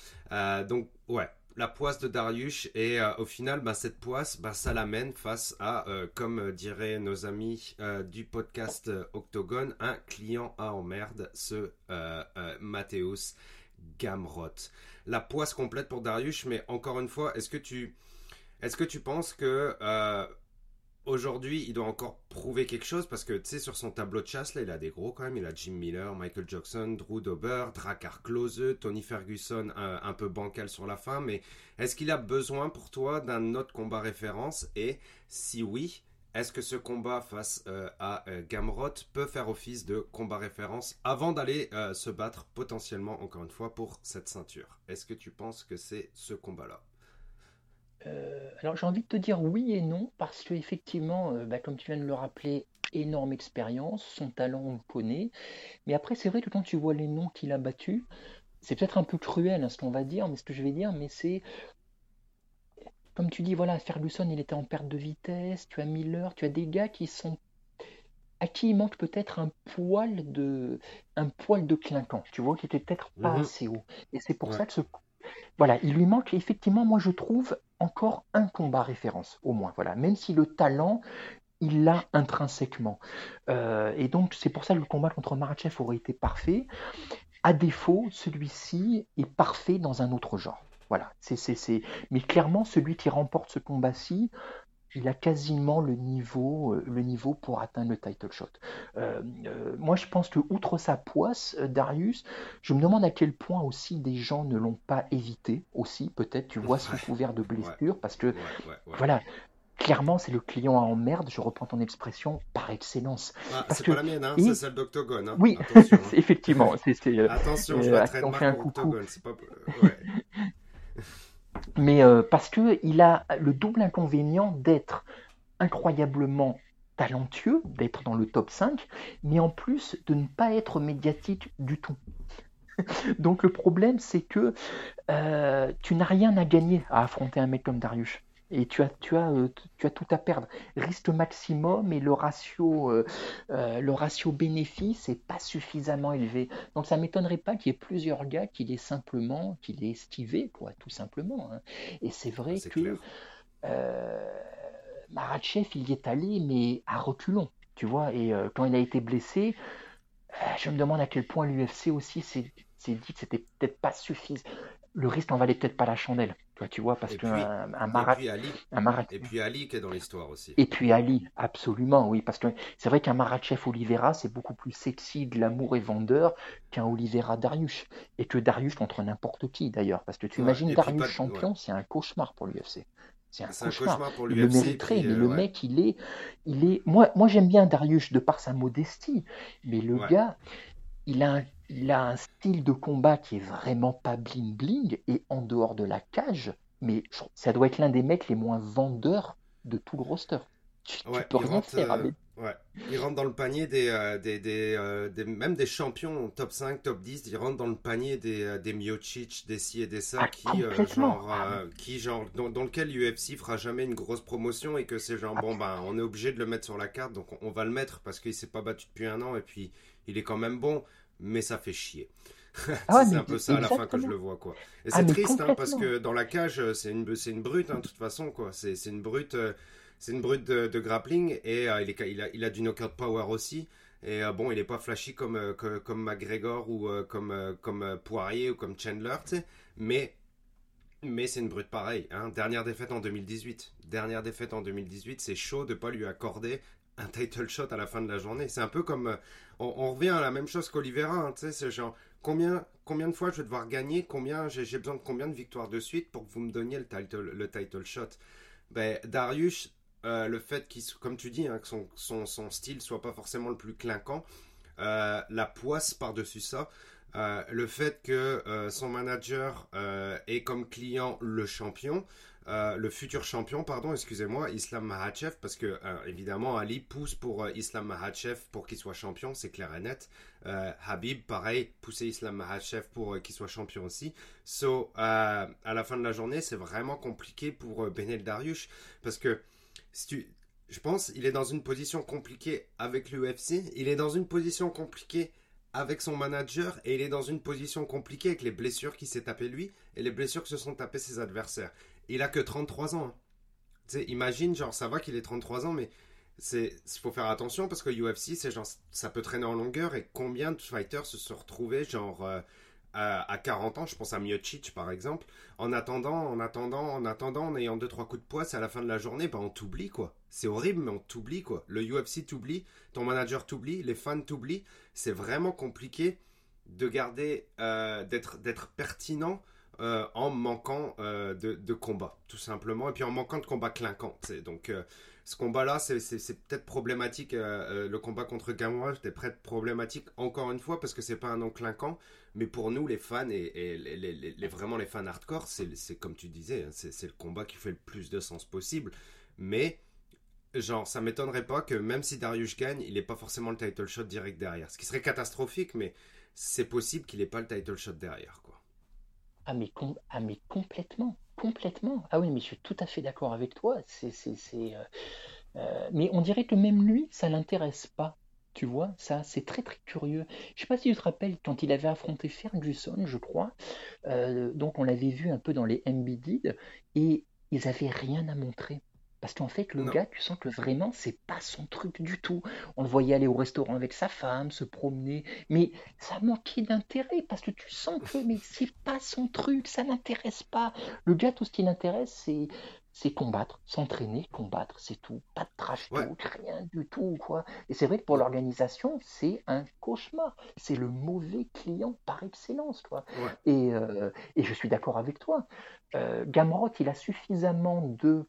donc, ouais, la poisse de Darius, et au final, bah, cette poisse, bah, ça l'amène face à, comme diraient nos amis du podcast Octogone, un client à emmerde, ce Mathéus. Gamrot. La poisse complète pour Darius, mais encore une fois, est-ce que tu, est-ce que tu penses que euh, aujourd'hui, il doit encore prouver quelque chose? Parce que, tu sais, sur son tableau de chasse, là, il a des gros quand même. Il a Jim Miller, Michael Jackson, Drew Dober, Drakkar Klose, Tony Ferguson, un, peu bancal sur la fin. Mais est-ce qu'il a besoin pour toi d'un autre combat référence? Et si oui, est-ce que ce combat face euh, à euh, Gamrot peut faire office de combat référence avant d'aller euh, se battre potentiellement, encore une fois, pour cette ceinture? Est-ce que tu penses que c'est ce combat-là? Alors j'ai envie de te dire oui et non, parce que effectivement, bah, comme tu viens de le rappeler, énorme expérience, son talent on le connaît. Mais après, c'est vrai que quand tu vois les noms qu'il a battus, c'est peut-être un peu cruel hein, ce qu'on va dire, mais ce que je vais dire, mais c'est comme tu dis, voilà, Ferguson, il était en perte de vitesse, tu as Miller, tu as des gars qui sont à qui il manque peut-être un poil de un poil de clinquant, tu vois, qui était peut-être pas mhm. assez haut. Et c'est pour ça que ce voilà, il lui manque effectivement, moi je trouve, encore un combat référence, au moins. Voilà, même si le talent, il l'a intrinsèquement. Euh, et donc c'est pour ça que le combat contre Marachev aurait été parfait. À défaut, celui-ci est parfait dans un autre genre. Voilà, c'est, Mais clairement, celui qui remporte ce combat-ci, il a quasiment le niveau, euh, le niveau pour atteindre le title shot. Euh, euh, moi, je pense que outre sa poisse, Darius, je me demande à quel point aussi des gens ne l'ont pas évité aussi, peut-être, tu vois, sous couvert de blessures, parce que, voilà, clairement, c'est le client en merde, je reprends ton expression, par excellence. Ah, c'est pas la mienne, hein, c'est celle d'Octogone. Hein. Oui, Attention, hein. effectivement. Attention, je la traîne Octogone. Pas... mais euh, parce qu'il a le double inconvénient d'être incroyablement talentueux, d'être dans le top 5, mais en plus de ne pas être médiatique du tout. Donc le problème, c'est que euh, tu n'as rien à gagner à affronter un mec comme Darius et tu as, tu as, euh, tu as tout à perdre. Risque maximum et le ratio, euh, euh, le ratio bénéfice n'est pas suffisamment élevé. Donc ça ne m'étonnerait pas qu'il y ait plusieurs gars qui l'aient simplement, qui l'aient esquivé, quoi, tout simplement. Hein. Et c'est vrai que Maratchev, il y est allé, mais à reculons, tu vois. Et quand il a été blessé, je me demande à quel point l'UFC aussi s'est dit que c'était peut-être pas suffisant le risque n'en valait peut-être pas la chandelle. Toi, tu vois, parce qu'un un, marathon. Et puis Ali qui est dans l'histoire aussi. Et puis Ali, absolument, oui. Parce que c'est vrai qu'un Marachev Oliveira, c'est beaucoup plus sexy, de l'amour et vendeur qu'un Oliveira Darius. Et que Darius contre n'importe qui d'ailleurs. Parce que tu imagines Darius champion, c'est un cauchemar pour l'UFC. C'est un, cauchemar. pour l'UFC. Il le mériterait, mais le euh, mec, il est. Il est... Moi, moi j'aime bien Darius de par sa modestie. Mais le gars, il a un il a un style de combat qui est vraiment pas bling bling et en dehors de la cage, mais ça doit être l'un des mecs les moins vendeurs de tout le roster. Tu, peux rien faire. Euh, il rentre dans le panier des, euh, euh, des, même des champions top 5, top 10. Il rentre dans le panier des, des Miocic, des ci et des ça, ah, qui, genre, qui genre, dans, lequel l'UFC fera jamais une grosse promotion et que c'est genre, bon, ben, on est obligé de le mettre sur la carte, donc on, on va le mettre parce qu'il s'est pas battu depuis un an et puis il est quand même bon mais ça fait chier. Ah c'est un peu ça à la fin que je le vois quoi. Et ah, c'est triste hein, parce que dans la cage c'est une c'est une brute hein, de toute façon quoi. C'est une brute euh, c'est une brute de, grappling et euh, il, est, il, a, il a du knockout power aussi. Et euh, bon, il est pas flashy comme comme McGregor ou comme comme Poirier ou comme Chandler, mais mais c'est une brute pareille. Hein. Dernière défaite en 2018. Dernière défaite en 2018, c'est chaud de pas lui accorder un title shot à la fin de la journée. C'est un peu comme. Euh, on, revient à la même chose qu'Olivera. Hein, tu sais, c'est genre. Combien, combien de fois je vais devoir gagner Combien J'ai besoin de combien de victoires de suite pour que vous me donniez le title, le title shot? Ben, Darius, euh, le fait qu'il, comme tu dis, hein, que son, son, son, style soit pas forcément le plus clinquant, euh, la poisse par-dessus ça, le fait que son manager est comme client le champion, euh, le futur champion, pardon, excusez-moi, Islam Mahachev, parce que euh, évidemment Ali pousse pour euh, Islam Mahachev pour qu'il soit champion, c'est clair et net. Habib, pareil, pousser Islam Mahachev pour qu'il soit champion aussi. So, à la fin de la journée, c'est vraiment compliqué pour Benel Dariush, parce que si tu, je pense, il est dans une position compliquée avec l'UFC, il est dans une position compliquée avec son manager et il est dans une position compliquée avec les blessures qui s'est tapé lui et les blessures que se sont tapés ses adversaires il a que 33 ans. Hein. imagine, genre, ça va qu'il ait 33 ans, mais c'est faut faire attention parce que UFC, c'est genre, ça peut traîner en longueur et combien de fighters se sont retrouvés, genre, euh, à, 40 ans, je pense à Miocic par exemple, en attendant, en attendant, en attendant, en ayant deux trois coups de poisse à la fin de la journée, bah on t'oublie quoi. C'est horrible, mais on t'oublie quoi. Le UFC t'oublie, ton manager t'oublie, les fans t'oublient. C'est vraiment compliqué de garder, euh, d'être pertinent euh, en manquant euh, de, de combat, tout simplement, et puis en manquant de combat clinquant. Donc ce combat-là, c'est peut-être problématique. Euh, euh, le combat contre Gamora, c'était peut-être problématique encore une fois parce que c'est pas un nom clinquant. Mais pour nous, les fans et, vraiment les fans hardcore, c'est comme tu disais, hein, c'est le combat qui fait le plus de sens possible. Mais genre, ça m'étonnerait pas que même si Darius gagne, il n'ait pas forcément le title shot direct derrière. Ce qui serait catastrophique, mais c'est possible qu'il n'ait pas le title shot derrière, quoi. Ah mais, ah mais complètement. Complètement. Ah oui, mais je suis tout à fait d'accord avec toi. Euh, euh, mais on dirait que même lui, ça l'intéresse pas. Tu vois, ça, c'est très très curieux. Je sais pas si tu te rappelles quand il avait affronté Ferguson, je crois. Euh, donc on l'avait vu un peu dans les MBD et ils avaient rien à montrer. Parce qu'en fait, le gars, tu sens que vraiment, c'est pas son truc du tout. On le voyait aller au restaurant avec sa femme, se promener, mais ça manquait d'intérêt parce que tu sens que mais c'est pas son truc, ça n'intéresse pas. Le gars, tout ce qui l'intéresse, c'est c'est combattre, s'entraîner, combattre, c'est tout. Pas de trash talk, rien du tout, quoi. Et c'est vrai que pour l'organisation, c'est un cauchemar. C'est le mauvais client par excellence, quoi. Et, euh, et, je suis d'accord avec toi. Euh, Gamrot, il a suffisamment de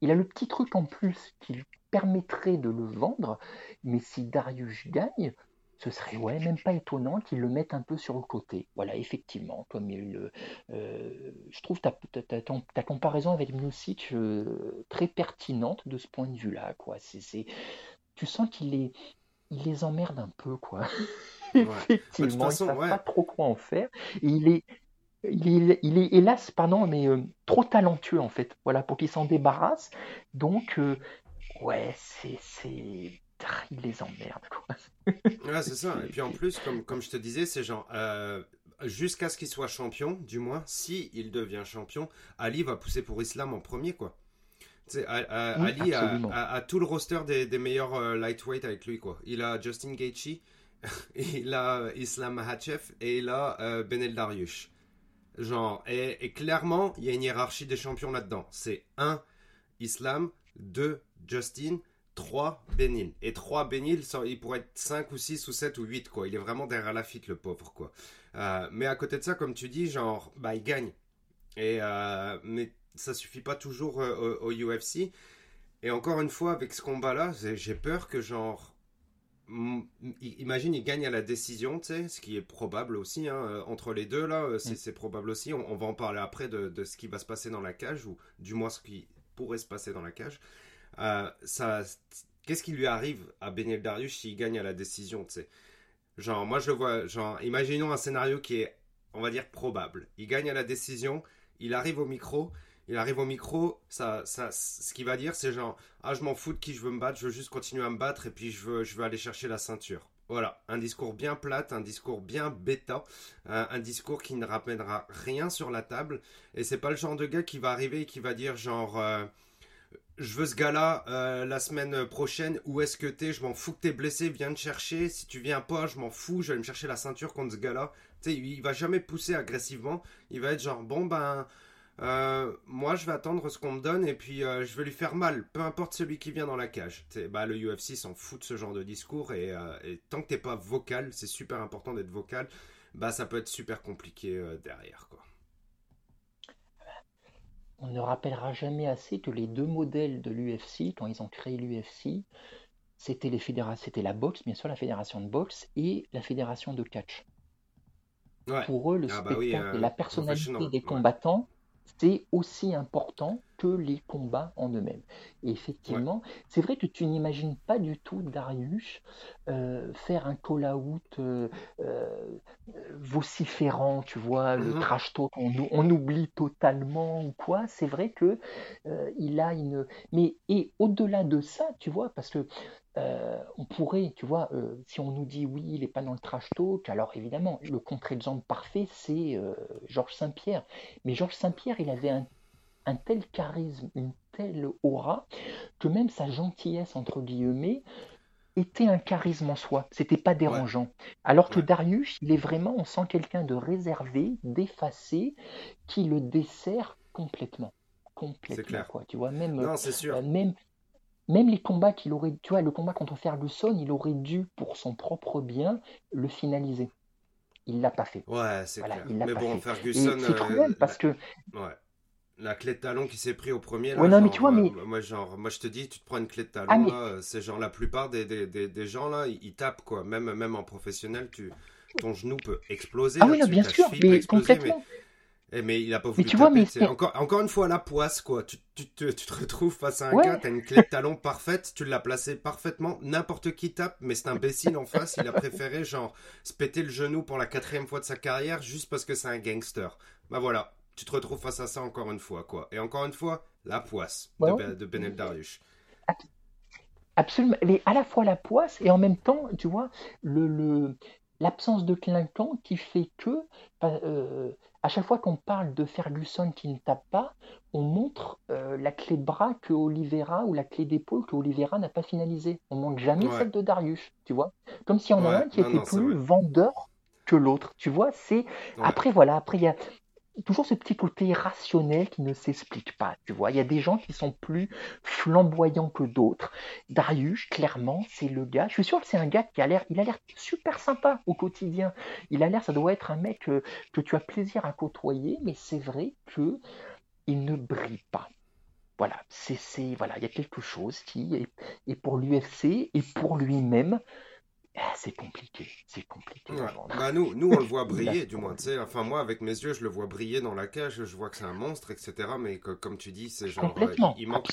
il a le petit truc en plus qui lui permettrait de le vendre, mais si Darius gagne, ce serait ouais, même pas étonnant qu'il le mette un peu sur le côté. Voilà, effectivement, comme il, euh, je trouve ta, ta, comparaison avec Music euh, très pertinente de ce point de vue-là. Quoi. C'est, tu sens qu'il est, il les emmerde un peu, quoi. effectivement, il ne sait pas trop quoi en faire. Et il est, il est, hélas, pardon, mais euh, trop talentueux en fait, voilà, pour qu'il s'en débarrasse. Donc, euh, ouais, c'est, c'est, il les emmerde, quoi. ouais, c'est ça. Et puis en plus, comme, comme je te disais, c'est genre, euh, jusqu'à ce qu'il soit champion, du moins, si il devient champion, Ali va pousser pour Islam en premier, quoi. Ali a, tout le roster des, meilleurs lightweight avec lui, quoi. Il a Justin Gaethje, il a Islam Makhachev et il a Benel Dariush. Genre, et, clairement, il y a une hiérarchie des champions là-dedans. C'est 1, Islam, 2, Justin, 3, Benil. Et 3, Benil, il pourrait être 5 ou 6 ou 7 ou 8, quoi. Il est vraiment derrière la fit, le pauvre, quoi. Euh, mais à côté de ça, comme tu dis, genre, bah, il gagne. Et, euh, mais ça suffit pas toujours euh, au, au, UFC. Et encore une fois, avec ce combat-là, j'ai peur que, genre, imagine, il gagne à la décision, tu sais, ce qui est probable aussi, hein, euh, entre les deux, là, euh, mm. c'est probable aussi. On, va en parler après de, ce qui va se passer dans la cage, ou du moins ce qui pourrait se passer dans la cage. Euh, ça, Qu'est-ce qui lui arrive à Benel Darius s'il gagne à la décision, tu sais? Genre, moi je vois, genre, imaginons un scénario qui est, on va dire, probable. Il gagne à la décision, il arrive au micro, il arrive au micro, ça, ça, ce qu'il va dire, c'est genre, ah, je m'en fous de qui je veux me battre, je veux juste continuer à me battre et puis je veux, je veux aller chercher la ceinture. Voilà, un discours bien plate, un discours bien bêta, un, discours qui ne ramènera rien sur la table. Et c'est pas le genre de gars qui va arriver et qui va dire genre, euh, je veux ce gars-là euh, la semaine prochaine. Où est-ce que t'es? Je m'en fous que t'es blessé. Viens te chercher. Si tu viens pas, je m'en fous. Je vais me chercher la ceinture contre ce gars-là. Tu sais, il va jamais pousser agressivement. Il va être genre bon ben euh, moi je vais attendre ce qu'on me donne et puis euh, je vais lui faire mal, peu importe celui qui vient dans la cage. Bah, le UFC s'en fout de ce genre de discours euh, et, tant que t'es pas vocal, c'est super important d'être vocal, bah ça peut être super compliqué derrière. Quoi. On ne rappellera jamais assez que les deux modèles de l'UFC, quand ils ont créé l'UFC, c'était les c'était la boxe, bien sûr la fédération de boxe et la fédération de catch. Pour eux, le ah bah spectacle et la personnalité des combattants c'est aussi important que les combats en eux-mêmes. Et effectivement, c'est vrai que tu n'imagines pas du tout Darius euh, faire un call-out euh, euh, vociférant, tu vois, le mm-hmm. trash talk, on, oublie totalement ou quoi. C'est vrai que il a une. Mais et au-delà de ça, tu vois, parce que on pourrait, tu vois, si on nous dit oui, il n'est pas dans le trash talk, alors évidemment, le contre-exemple parfait, c'est Georges Saint-Pierre. Mais Georges Saint-Pierre, il avait un un tel charisme, une telle aura, que même sa gentillesse, entre guillemets, était un charisme en soi. C'était pas dérangeant. Alors que Darius, il est vraiment, on sent quelqu'un de réservé, d'effacé, qui le dessert complètement. Complètement, clair. quoi. Tu vois, même, non, c'est sûr. Euh, même, même les combats qu'il aurait, tu vois, le combat contre Ferguson, il aurait dû, pour son propre bien, le finaliser. Il l'a pas fait. Ouais, c'est clair. Mais bon, Ferguson. C'est euh, parce que. Ouais la clé de talon qui s'est pris au premier. Là, non, mais tu vois, mais... Moi, genre, moi, je te dis, tu te prends une clé de talon, ah, là, c'est genre la plupart des, des, des, gens, là, ils, tapent, quoi. Même, même en professionnel, tu, ton genou peut exploser. Ah oui, bien sûr, mais complètement. Mais... Eh, mais il a pas voulu mais tu vois, mais encore, encore une fois la poisse quoi. Tu, tu, tu, te retrouves face à un gars, t'as une clé de talon parfaite, tu l'as placé parfaitement, n'importe qui tape, mais c'est imbécile en face, il a préféré genre se péter le genou pour la quatrième fois de sa carrière juste parce que c'est un gangster. Bah voilà, tu te retrouves face à ça encore une fois, quoi. Et encore une fois, la poisse de, de Benel Darius. Absolument. Mais à la fois la poisse et en même temps, tu vois, le, l'absence de clinquant qui fait que, euh, à chaque fois qu'on parle de Ferguson qui ne tape pas, on montre euh, la clé de bras que Oliveira ou la clé d'épaule que Oliveira n'a pas finalisée. On montre jamais celle de Darius, tu vois. Comme si on en a un qui était plus vendeur que l'autre, tu vois. C'est après voilà, après il y a toujours ce petit côté rationnel qui ne s'explique pas, tu vois. Il y a des gens qui sont plus flamboyants que d'autres. Darius, clairement, c'est le gars. Je suis sûr que c'est un gars qui a l'air, il a l'air super sympa au quotidien. Il a l'air, ça doit être un mec que, tu as plaisir à côtoyer, mais c'est vrai que il ne brille pas. Voilà, c'est, voilà, il y a quelque chose qui est, et pour l'UFC et pour lui-même, c'est compliqué, c'est compliqué. Bah nous, nous, on le voit briller, du moins. Enfin, moi, avec mes yeux, je le vois briller dans la cage, je vois que c'est un monstre, etc. Mais comme tu dis, c'est genre. Complètement, il, manque,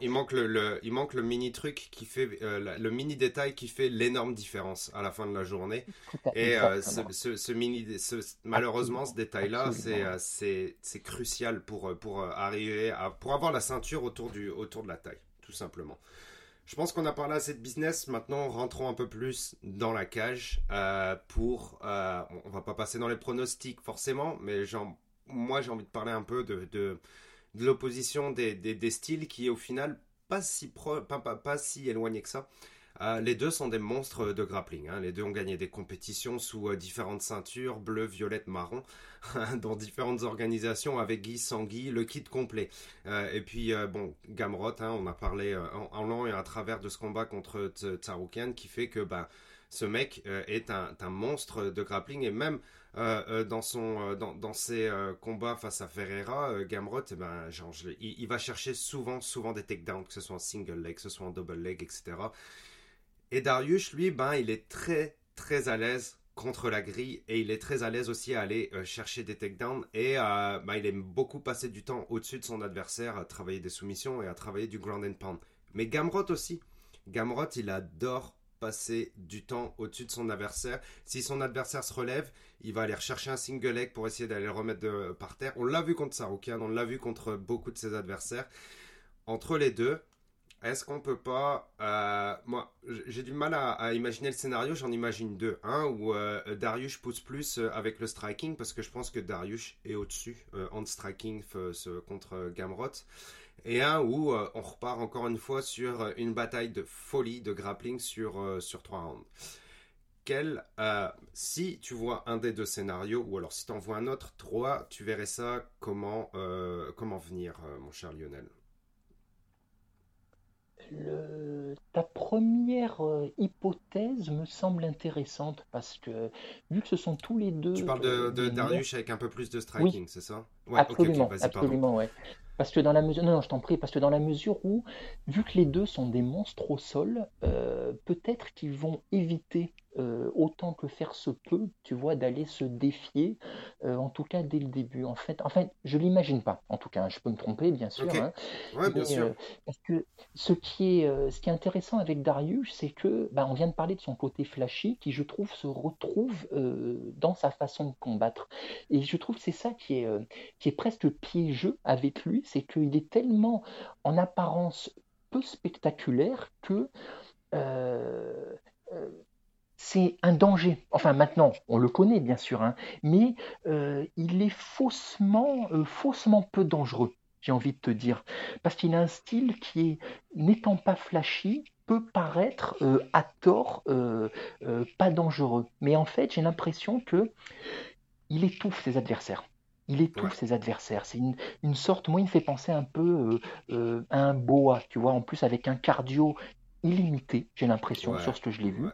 il, manque le, il manque le mini truc qui fait. Euh, le mini détail qui fait l'énorme différence à la fin de la journée. Et euh, ce, mini. malheureusement, ce détail-là, euh, c'est c'est crucial pour, pour arriver à. pour avoir la ceinture autour, du, autour de la taille, tout simplement. Je pense qu'on a parlé assez de business. Maintenant, rentrons un peu plus dans la cage euh, pour. Euh, on va pas passer dans les pronostics forcément, mais moi j'ai envie de parler un peu de, l'opposition des, des, styles qui est au final pas si, pro, pas, pas, pas si éloigné que ça. Euh, les deux sont des monstres de grappling. Hein. Les deux ont gagné des compétitions sous euh, différentes ceintures, bleu, violette, marron, dans différentes organisations avec Guy, Guy, le kit complet. Euh, et puis, bon, Gamrot, hein, on a parlé en, long et à travers de ce combat contre Tsaroukian qui fait que ben, ce mec est un, monstre de grappling et même dans, son, dans, ses combats face à Ferreira, Gamrot, eh ben, genre, il, il, va chercher souvent, souvent des takedowns, que ce soit en single leg, que ce soit en double leg, etc. Et Darius, lui, ben, il est très, très à l'aise contre la grille et il est très à l'aise aussi à aller euh, chercher des takedowns et euh, ben, il aime beaucoup passer du temps au-dessus de son adversaire à travailler des soumissions et à travailler du ground and pound. Mais Gamrot aussi. Gamrot, il adore passer du temps au-dessus de son adversaire. Si son adversaire se relève, il va aller rechercher un single leg pour essayer d'aller le remettre par terre. On l'a vu contre Saroukian, on l'a vu contre beaucoup de ses adversaires. Entre les deux, est-ce qu'on peut pas. Euh, moi, j'ai du mal à, imaginer le scénario, j'en imagine deux. Un où euh, Darius pousse plus euh, avec le striking, parce que je pense que Darius est au-dessus en striking contre Gamrot. Et un où on repart encore une fois sur une bataille de folie de grappling sur, sur trois rounds. Quel, si tu vois un des deux scénarios, ou alors si tu en vois un autre, trois, tu verrais ça comment, comment venir, mon cher Lionel? Ta première euh, hypothèse me semble intéressante parce que vu que ce sont tous les deux. Tu parles de, de Darius avec un peu plus de striking, c'est ça? Absolument, absolument, ouais. Parce que dans la mesure, non, je t'en prie, parce que dans la mesure où, vu que les deux sont des monstres au sol, euh, peut-être qu'ils vont éviter euh, autant que faire se peut, tu vois, d'aller se défier, euh, en tout cas dès le début. En fait, en fait je l'imagine pas. En tout cas, hein, je peux me tromper, bien sûr. Hein. bien sûr. parce que ce qui est, ce qui est intéressant avec Darius, c'est que, bah, on vient de parler de son côté flashy, qui je trouve se retrouve dans sa façon de combattre. Et je trouve que c'est ça qui est, qui est presque piégeux avec lui, c'est qu'il est tellement en apparence peu spectaculaire que euh, euh, c'est un danger. Enfin maintenant, on le connaît bien sûr, hein, mais euh, il est faussement, faussement peu dangereux, j'ai envie de te dire, parce qu'il a un style qui est, n'étant pas flashy, peut paraître à tort pas dangereux. Mais en fait, j'ai l'impression que il étouffe ses adversaires. Il étouffe ses adversaires. C'est une, sorte, moi, il me fait penser un peu à un boa, tu vois, en plus avec un cardio illimité, j'ai l'impression, sur ce que je l'ai vu.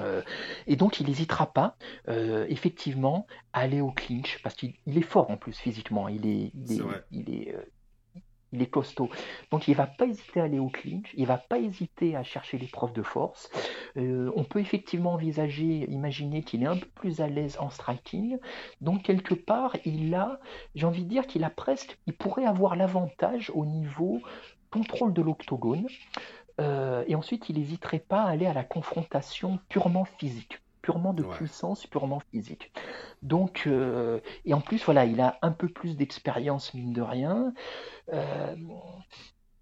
Euh, et donc, il n'hésitera pas, euh, effectivement, à aller au clinch, parce qu'il est fort en plus physiquement, il est, il est, euh, il est, costaud. Donc, il ne va pas hésiter à aller au clinch, il ne va pas hésiter à chercher l'épreuve de force. on peut effectivement envisager, imaginer qu'il est un peu plus à l'aise en striking. Donc, quelque part, il a, j'ai envie de dire qu'il a presque, il pourrait avoir l'avantage au niveau contrôle de l'octogone. Euh, et ensuite, il n'hésiterait pas à aller à la confrontation purement physique, purement de puissance, purement physique. Donc, euh, et en plus, voilà, il a un peu plus d'expérience, mine de rien. Euh,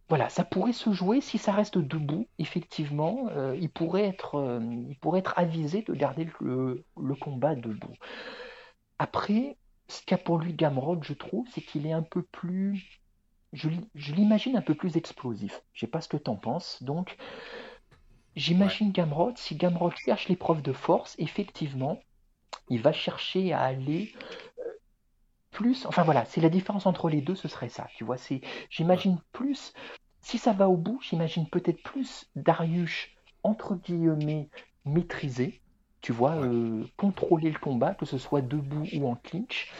voilà, ça pourrait se jouer si ça reste debout, effectivement. il, pourrait être, il pourrait être avisé de garder le, le combat debout. Après, ce qu'a pour lui Gamrod, je trouve, c'est qu'il est un peu plus je, l'imagine un peu plus explosif. Je sais pas ce que tu en penses. Donc, j'imagine Gamrod, si Gamrod cherche l'épreuve de force, effectivement, il va chercher à aller euh, plus. Enfin voilà, c'est la différence entre les deux, ce serait ça. Tu vois, c'est, j'imagine plus. Si ça va au bout, j'imagine peut-être plus Darius entre guillemets maîtriser. Tu vois, euh, contrôler le combat, que ce soit debout ou en clinch.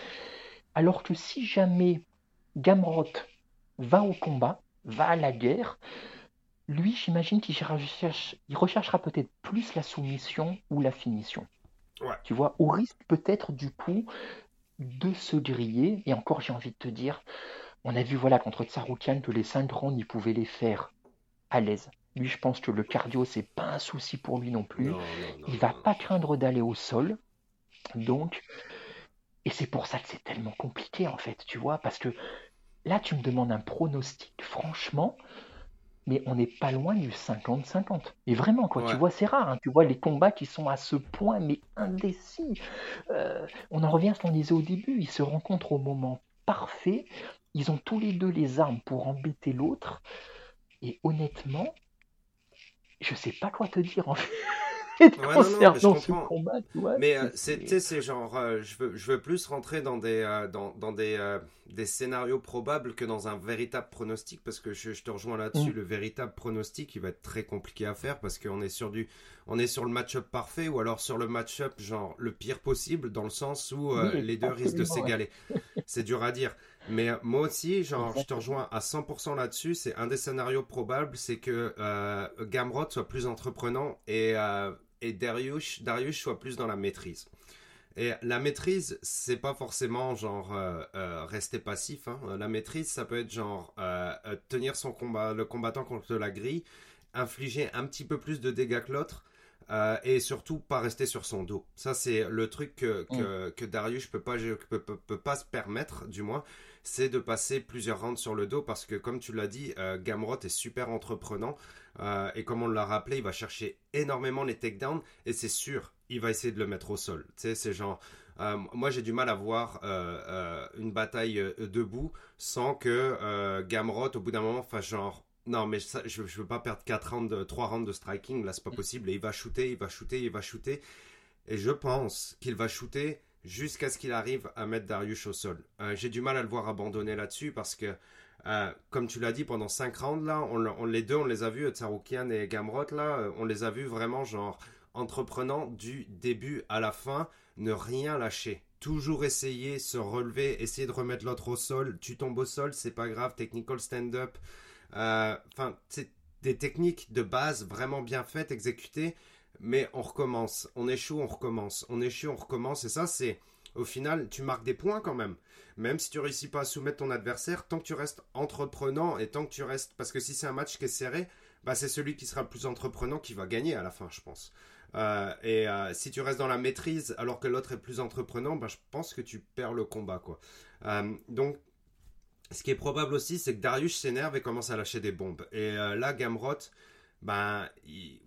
Alors que si jamais Gamrot va au combat, va à la guerre, lui, j'imagine qu'il recherche, il recherchera peut-être plus la soumission ou la finition. Tu vois, au risque peut-être du coup de se griller. Et encore, j'ai envie de te dire, on a vu voilà contre Tsaroukian que les 5 rounds, il pouvait les faire à l'aise. Lui, je pense que le cardio, c'est pas un souci pour lui non plus. il va pas craindre d'aller au sol. Donc, et c'est pour ça que c'est tellement compliqué en fait, tu vois, parce que Là, tu me demandes un pronostic, franchement, mais on n'est pas loin du 50-50. Et vraiment, quoi, tu vois, c'est rare. Hein. tu vois les combats qui sont à ce point, mais indécis. Euh, on en revient à ce qu'on disait au début. Ils se rencontrent au moment parfait. Ils ont tous les deux les armes pour embêter l'autre. Et honnêtement, je sais pas quoi te dire en fait. Ouais, non, non, mais Mais euh, c'est genre, euh, je, veux, je veux plus rentrer dans des, euh, dans, dans des, des scénarios probables que dans un véritable pronostic, parce que je, te rejoins là-dessus. Mm. Le véritable pronostic, il va être très compliqué à faire parce qu'on est sur du, on est sur le match-up parfait ou alors sur le match-up genre le pire possible, dans le sens où les deux risquent de s'égaler. c'est dur à dire. Mais moi aussi, genre, je te rejoins à 100% là-dessus. C'est un des scénarios probables, c'est que Gamrot soit plus entreprenant et et Darius, Darius soit plus dans la maîtrise. Et la maîtrise, c'est pas forcément genre euh, euh, rester passif. Hein. La maîtrise, ça peut être genre euh, tenir son combat, le combattant contre la grille, infliger un petit peu plus de dégâts que l'autre, et surtout pas rester sur son dos. Ça, c'est le truc que, que, mm. que Darius peut pas, peut, peut, pas se permettre, du moins, c'est de passer plusieurs rounds sur le dos parce que, comme tu l'as dit, Gamrot est super entreprenant. Euh, et comme on l'a rappelé, il va chercher énormément les takedowns et c'est sûr, il va essayer de le mettre au sol. Tu sais, c'est genre. Euh, moi, j'ai du mal à voir euh, une bataille debout sans que Gamrot, au bout d'un moment, fasse genre. Non, mais je, ne veux pas perdre 4 rounds, 3 rounds de striking, là, c'est pas possible. Et il va shooter, il va shooter, il va shooter. Et je pense qu'il va shooter jusqu'à ce qu'il arrive à mettre Darius au sol. j'ai du mal à le voir abandonner là-dessus parce que euh, comme tu l'as dit, pendant 5 rounds, là, on, les deux, on les a vus, Tsaroukian et Gamrot, là, euh, on les a vus vraiment, genre, entreprenant du début à la fin, ne rien lâcher. Toujours essayer, se relever, essayer de remettre l'autre au sol. Tu tombes au sol, c'est pas grave, technical stand-up. Euh, enfin, c'est des techniques de base vraiment bien faites, exécutées, mais on recommence. On échoue, on recommence. On échoue, on recommence. Et ça, c'est au final, tu marques des points quand même. Même si tu réussis pas à soumettre ton adversaire, tant que tu restes entreprenant et tant que tu restes. Parce que si c'est un match qui est serré, bah c'est celui qui sera le plus entreprenant qui va gagner à la fin, je pense. Euh, et euh, si tu restes dans la maîtrise alors que l'autre est plus entreprenant, bah, je pense que tu perds le combat. quoi. Euh, donc, ce qui est probable aussi, c'est que Darius s'énerve et commence à lâcher des bombes. Et là, Gamrot, ben,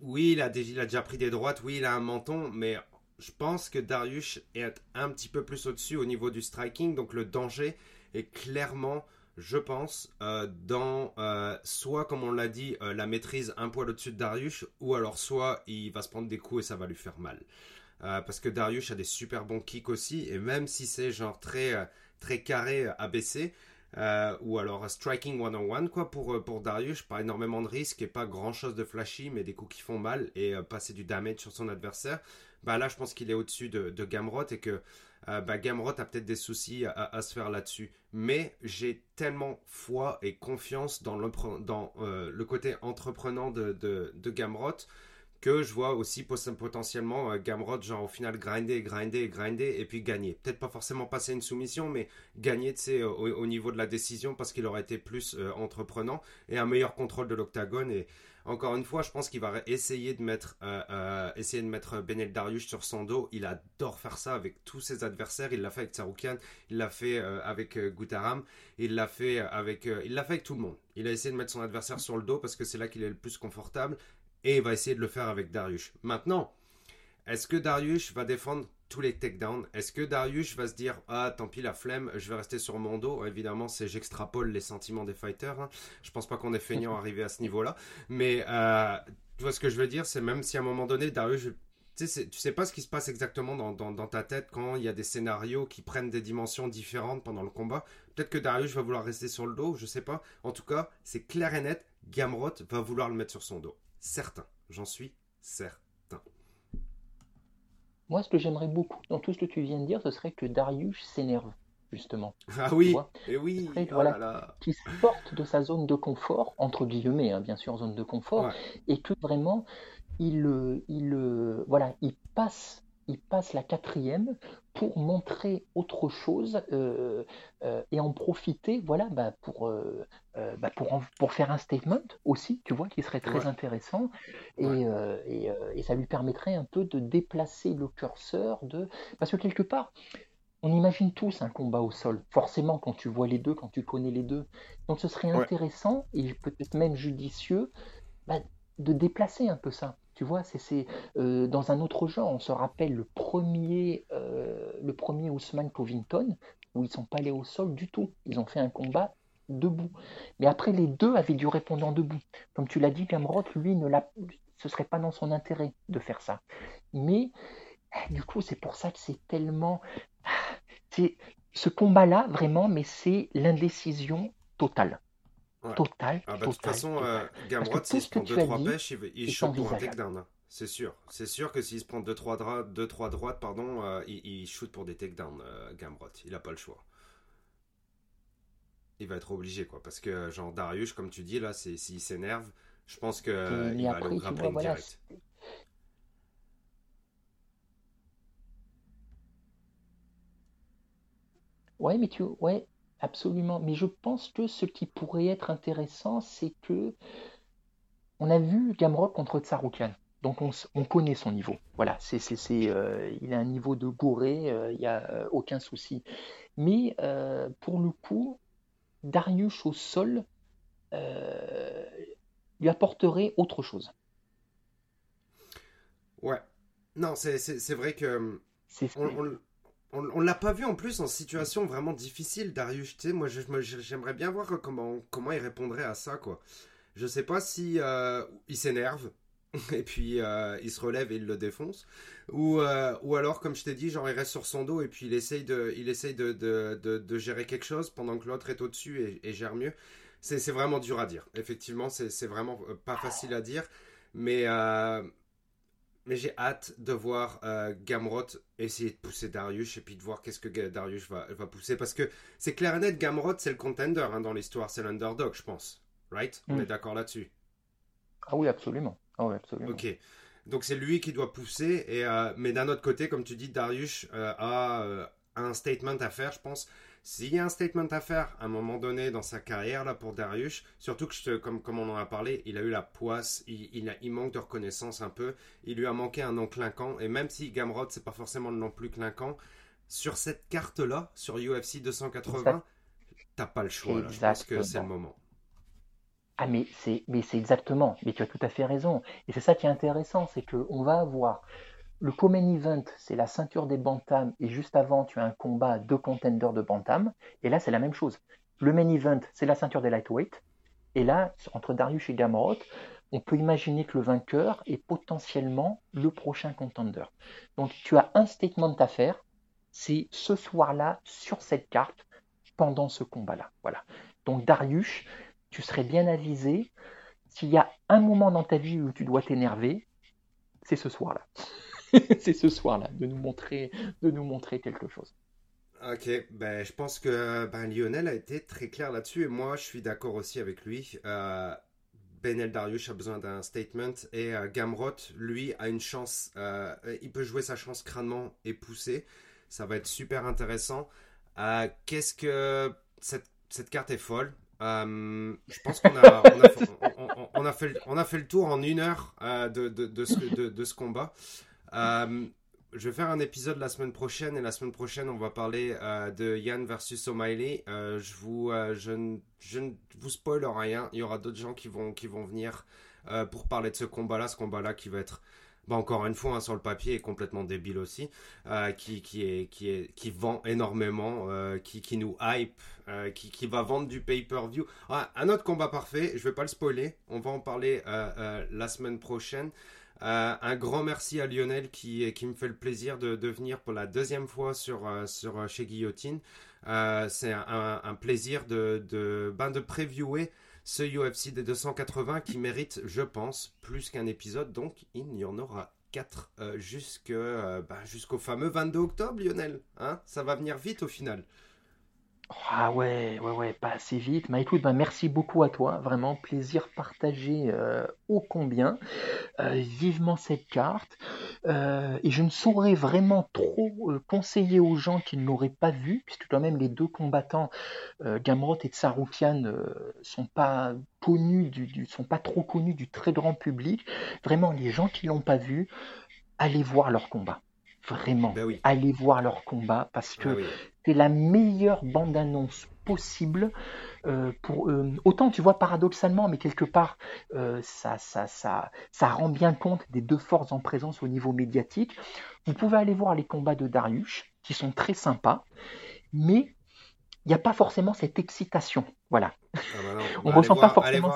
oui, il a, déjà pris des droites, oui, il a un menton, mais je pense que Darius est un petit peu plus au-dessus au niveau du striking, donc le danger est clairement je pense, dans soit, comme on l'a dit, la maîtrise un poil au-dessus de Darius, ou alors soit il va se prendre des coups et ça va lui faire mal. parce que Darius a des super bons kicks aussi, et même si c'est genre très, très carré abaissé, euh, ou alors striking one on one quoi pour pour Darius pas énormément de risques et pas grand chose de flashy mais des coups qui font mal et passer du damage sur son adversaire bah là je pense qu'il est au-dessus de, de Gamrot et que euh, bah, Gamrot a peut-être des soucis à, se faire là-dessus. Mais j'ai tellement foi et confiance dans euh, le côté entreprenant de, de, de, Gamrot que je vois aussi potentiellement euh, Gamrot, genre au final grinder, grinder, grinder et puis gagner. Peut-être pas forcément passer une soumission, mais gagner au, au niveau de la décision parce qu'il aurait été plus entreprenant et un meilleur contrôle de l'octagone. Et encore une fois, je pense qu'il va essayer de mettre, euh, euh, essayer de mettre Benel Darius sur son dos. Il adore faire ça avec tous ses adversaires. Il l'a fait avec Tsaroukian, il l'a fait euh, avec Gutaram, il l'a fait avec, il l'a fait avec tout le monde. Il a essayé de mettre son adversaire sur le dos parce que c'est là qu'il est le plus confortable et il va essayer de le faire avec Darius. Maintenant, est-ce que Darius va défendre tous les takedowns? Est-ce que Darius va se dire ah tant pis la flemme, je vais rester sur mon dos Évidemment, c'est j'extrapole les sentiments des fighters. Hein. Je pense pas qu'on est feignant arrivé à ce niveau-là, mais euh, tu vois ce que je veux dire, c'est même si à un moment donné Darius tu sais, tu sais pas ce qui se passe exactement dans, dans, ta tête quand il y a des scénarios qui prennent des dimensions différentes pendant le combat. Peut-être que Darius va vouloir rester sur le dos, je sais pas. En tout cas, c'est clair et net, Gamrot va vouloir le mettre sur son dos. Certain, j'en suis certain. Moi, ce que j'aimerais beaucoup dans tout ce que tu viens de dire, ce serait que Darius s'énerve, justement. Ah oui, et oui, oh voilà, qu'il sorte de sa zone de confort, entre guillemets, hein, bien sûr, zone de confort, et que vraiment, il, euh, il, euh, voilà, il passe il passe la quatrième pour montrer autre chose euh, euh, et en profiter voilà, bah, pour, euh, bah, pour, pour, faire un statement aussi, tu vois, qui serait très intéressant. Et, et, ça lui permettrait un peu de déplacer le curseur de... Parce que quelque part, on imagine tous un combat au sol, forcément quand tu vois les deux, quand tu connais les deux. Donc ce serait intéressant et peut-être même judicieux bah, de déplacer un peu ça. Tu vois, c'est euh, dans un autre genre. On se rappelle le premier, euh, le premier Ousmane Covington, où ils sont pas allés au sol du tout. Ils ont fait un combat debout. Mais après, les deux avaient du répondant debout. Comme tu l'as dit, Gamrot, lui, ne serait pas dans son intérêt de faire ça. Mais eh, du coup, c'est pour ça que c'est tellement. C'est ce combat-là, vraiment, mais c'est l'indécision totale. Total. Ah bah, de toute façon, euh, Gamrot, s'il se prend 2-3 pêches, il, il shoot pour un takedown. Hein. C'est sûr. C'est sûr que s'il se prend 2-3 droites, deux, trois droites pardon, euh, il, il, shoot pour des takedowns, euh, Gamrot. Il n'a pas le choix. Il va être obligé, quoi. Parce que, genre, Darius, comme tu dis, là, s'il s'énerve, je pense qu'il va aller au grappling direct. Ouais, mais tu. Ouais, Absolument. Mais je pense que ce qui pourrait être intéressant, c'est que on a vu Gamrot contre Tsaroukian. Donc on, connaît son niveau. Voilà, c'est, c'est, euh, il a un niveau de gouré, euh, il n'y a euh, aucun souci. Mais pour le coup, Darius au sol lui apporterait autre chose. Ouais. Non, c'est, vrai que on, ne l'a pas vu en plus en situation vraiment difficile, Darius. Tu sais, moi, j'aimerais bien voir comment, comment il répondrait à ça, quoi. Je sais pas si euh, il s'énerve et puis euh, il se relève et il le défonce, ou, euh, ou alors, comme je t'ai dit, genre il reste sur son dos et puis il essaye de, il essaye de, de, gérer quelque chose pendant que l'autre est au-dessus et, et, gère mieux. C'est vraiment dur à dire. Effectivement, c'est vraiment pas facile à dire, mais mais j'ai hâte de voir euh, Gamrot essayer de pousser Darius et puis de voir qu'est-ce que Darius va, va pousser. Parce que c'est clair et net, Gamrot, c'est le contender hein, dans l'histoire, c'est l'underdog, je pense. Right? On mm. est d'accord là-dessus Ah oui, absolument. Ah oui, absolument. Ok. Donc c'est lui qui doit pousser. Et, euh, mais d'un autre côté, comme tu dis, Darius euh, a un statement à faire, je pense. S'il y a un statement à faire à un moment donné dans sa carrière là pour Darius, surtout que je comme, comme on en a parlé, il a eu la poisse, il, a, il manque de reconnaissance un peu, il lui a manqué un nom clinquant, et même si Gamrod c'est pas forcément le nom plus clinquant, sur cette carte là, sur UFC 280, t'as pas le choix là, je pense que c'est le moment. Ah mais c'est mais c'est exactement, mais tu as tout à fait raison, et c'est ça qui est intéressant, c'est que on va avoir le Common Event, c'est la ceinture des Bantam, et juste avant, tu as un combat de contenders de Bantam, et là, c'est la même chose. le main event, c'est la ceinture des lightweight. Et là, entre Darius et Gamrot, on peut imaginer que le vainqueur est potentiellement le prochain contender. Donc tu as un statement à faire, c'est ce soir-là, sur cette carte, pendant ce combat-là. Voilà. Donc Darius, tu serais bien avisé. S'il y a un moment dans ta vie où tu dois t'énerver, c'est ce soir-là. c'est ce soir-là, de nous montrer, de nous montrer quelque chose. Ok, ben, je pense que ben, Lionel a été très clair là-dessus et moi je suis d'accord aussi avec lui. Euh, Benel Darius a besoin d'un statement et euh, Gamrot, lui, a une chance. Euh, il peut jouer sa chance crânement et pousser. Ça va être super intéressant. Euh, qu'est-ce que cette, carte est folle? je pense qu'on a, on a, fait, on, a fait, le tour en une heure de, de ce combat je vais faire un épisode la semaine prochaine et la semaine prochaine on va parler euh, de Yann versus O'Malley. Euh, je vous, euh, je, ne, je, ne vous spoil rien. Il y aura d'autres gens qui vont, qui vont venir pour parler de ce combat-là, ce combat-là qui va être, bah, encore une fois, hein, sur le papier est complètement débile aussi, qui, qui est, qui est, qui vend énormément, qui, qui nous hype, qui, qui va vendre du pay-per-view. Ah, un autre combat parfait. Je vais pas le spoiler. On va en parler la semaine prochaine. Euh, un grand merci à Lionel qui, qui me fait le plaisir de, venir pour la deuxième fois sur, euh, sur euh, chez Guillotine. c'est un, plaisir de, de, ben de previewer ce UFC des 280 qui mérite, je pense, plus qu'un épisode. Donc il y en aura 4 jusque, ben, jusqu'au fameux 22 octobre, Lionel. Hein Ça va venir vite au final. Ah ouais, ouais, ouais, pas assez vite. Mais écoute, bah, merci beaucoup à toi. Vraiment, plaisir partagé euh, ô combien. Euh, vivement cette carte. Euh, et je ne saurais vraiment trop conseiller aux gens qui ne l'auraient pas vu, puisque quand même les deux combattants, Gamrot et Tsaroukian, sont pas connus, du, sont pas trop connus du très grand public. Vraiment, les gens qui l'ont pas vu, allez voir leur combat. Vraiment, ben allez voir leur combat parce que ben la meilleure bande-annonce possible. Euh, pour, euh, autant tu vois paradoxalement, mais quelque part euh, ça, ça, ça, ça rend bien compte des deux forces en présence au niveau médiatique. Vous pouvez aller voir les combats de Darius, qui sont très sympas, mais il n'y a pas forcément cette excitation. Voilà. Ah bah On ne ressent pas forcément.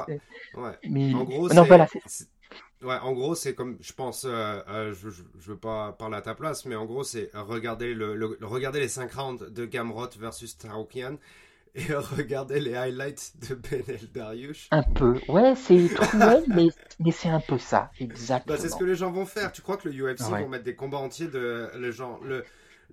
Mais... En gros, non, voilà, Ouais, en gros, c'est comme, je pense, euh, euh, je, je, veux pas parler à ta place, mais en gros, c'est regarder, le, regarder les 5 rounds de Gamrot versus Taroukian et regarder les highlights de Benel Darius. Un peu, ouais, c'est cruel, mais, mais c'est un peu ça, exactement. Bah, c'est ce que les gens vont faire. Tu crois que le UFC vont mettre des combats entiers de le genre, le,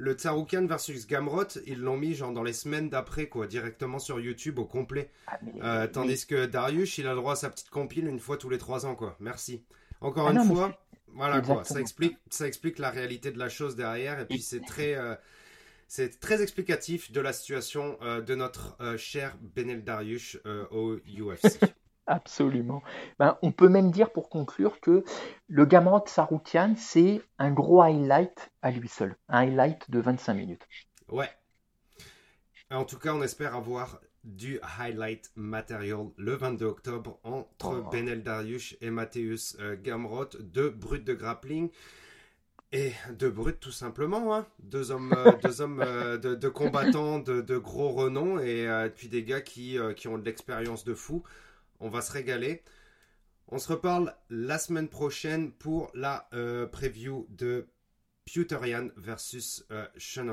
le Tsaroukian versus Gamrot, ils l'ont mis genre dans les semaines d'après, quoi, directement sur YouTube au complet. Ah, euh, tandis que Darius, il a le droit à sa petite compile une fois tous les 3 ans, quoi. Merci. Encore ah une fois, voilà quoi, ça explique, ça explique la réalité de la chose derrière et puis c'est très, euh, c'est très explicatif de la situation euh, de notre euh, cher Benel Darius au UFC. Absolument. Ben, on peut même dire pour conclure que le Gamrot Saroukian, c'est un gros highlight à lui seul. Un highlight de 25 minutes. Ouais. En tout cas, on espère avoir du highlight material le 22 octobre entre oh. Benel Darius et Matthäus euh, Gamrot, deux brutes de grappling. Et deux brutes tout simplement, hein. deux hommes, euh, deux hommes euh, de, combattants de, gros renom et puis des gars qui, qui ont de l'expérience de fou. On va se régaler. On se reparle la semaine prochaine pour la preview de Pewterian versus euh, Sean.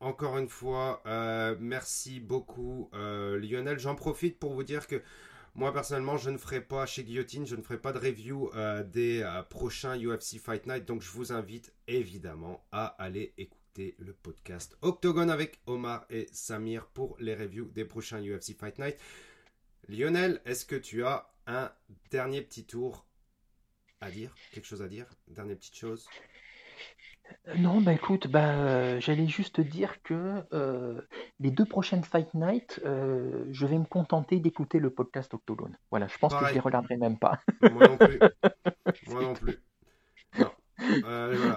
Encore une fois, euh, merci beaucoup euh, Lionel. J'en profite pour vous dire que moi personnellement, je ne ferai pas chez Guillotine, je ne ferai pas de review des prochains UFC Fight Night. Donc je vous invite évidemment à aller écouter le podcast Octogone avec Omar et Samir pour les reviews des prochains UFC Fight Night. Lionel, est-ce que tu as un dernier petit tour à dire? Quelque chose à dire? Dernière petite chose? Non, bah écoute, bah, euh, j'allais juste dire que euh, les deux prochaines Fight Night, euh, je vais me contenter d'écouter le podcast Octogone. Voilà, je pense que je les regarderai même pas. Moi non plus. Moi non plus.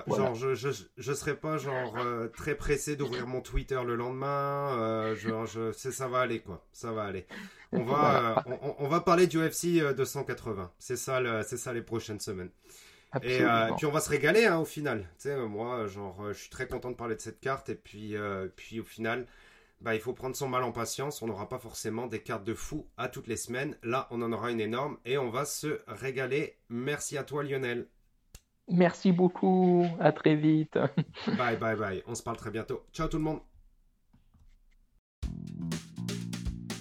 Genre, je, je, je serai pas genre très pressé d'ouvrir mon Twitter le lendemain. genre, je, ça va aller quoi, ça va aller. On va, on, on, va parler du UFC 280. C'est ça, c'est ça les prochaines semaines. Et euh, puis on va se régaler hein, au final. Tu sais, moi, genre, euh, je suis très content de parler de cette carte. Et puis, euh, puis au final, bah, il faut prendre son mal en patience. On n'aura pas forcément des cartes de fou à toutes les semaines. Là, on en aura une énorme et on va se régaler. Merci à toi, Lionel. Merci beaucoup. À très vite. bye, bye, bye. On se parle très bientôt. Ciao tout le monde.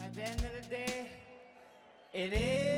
At the end of the day, it is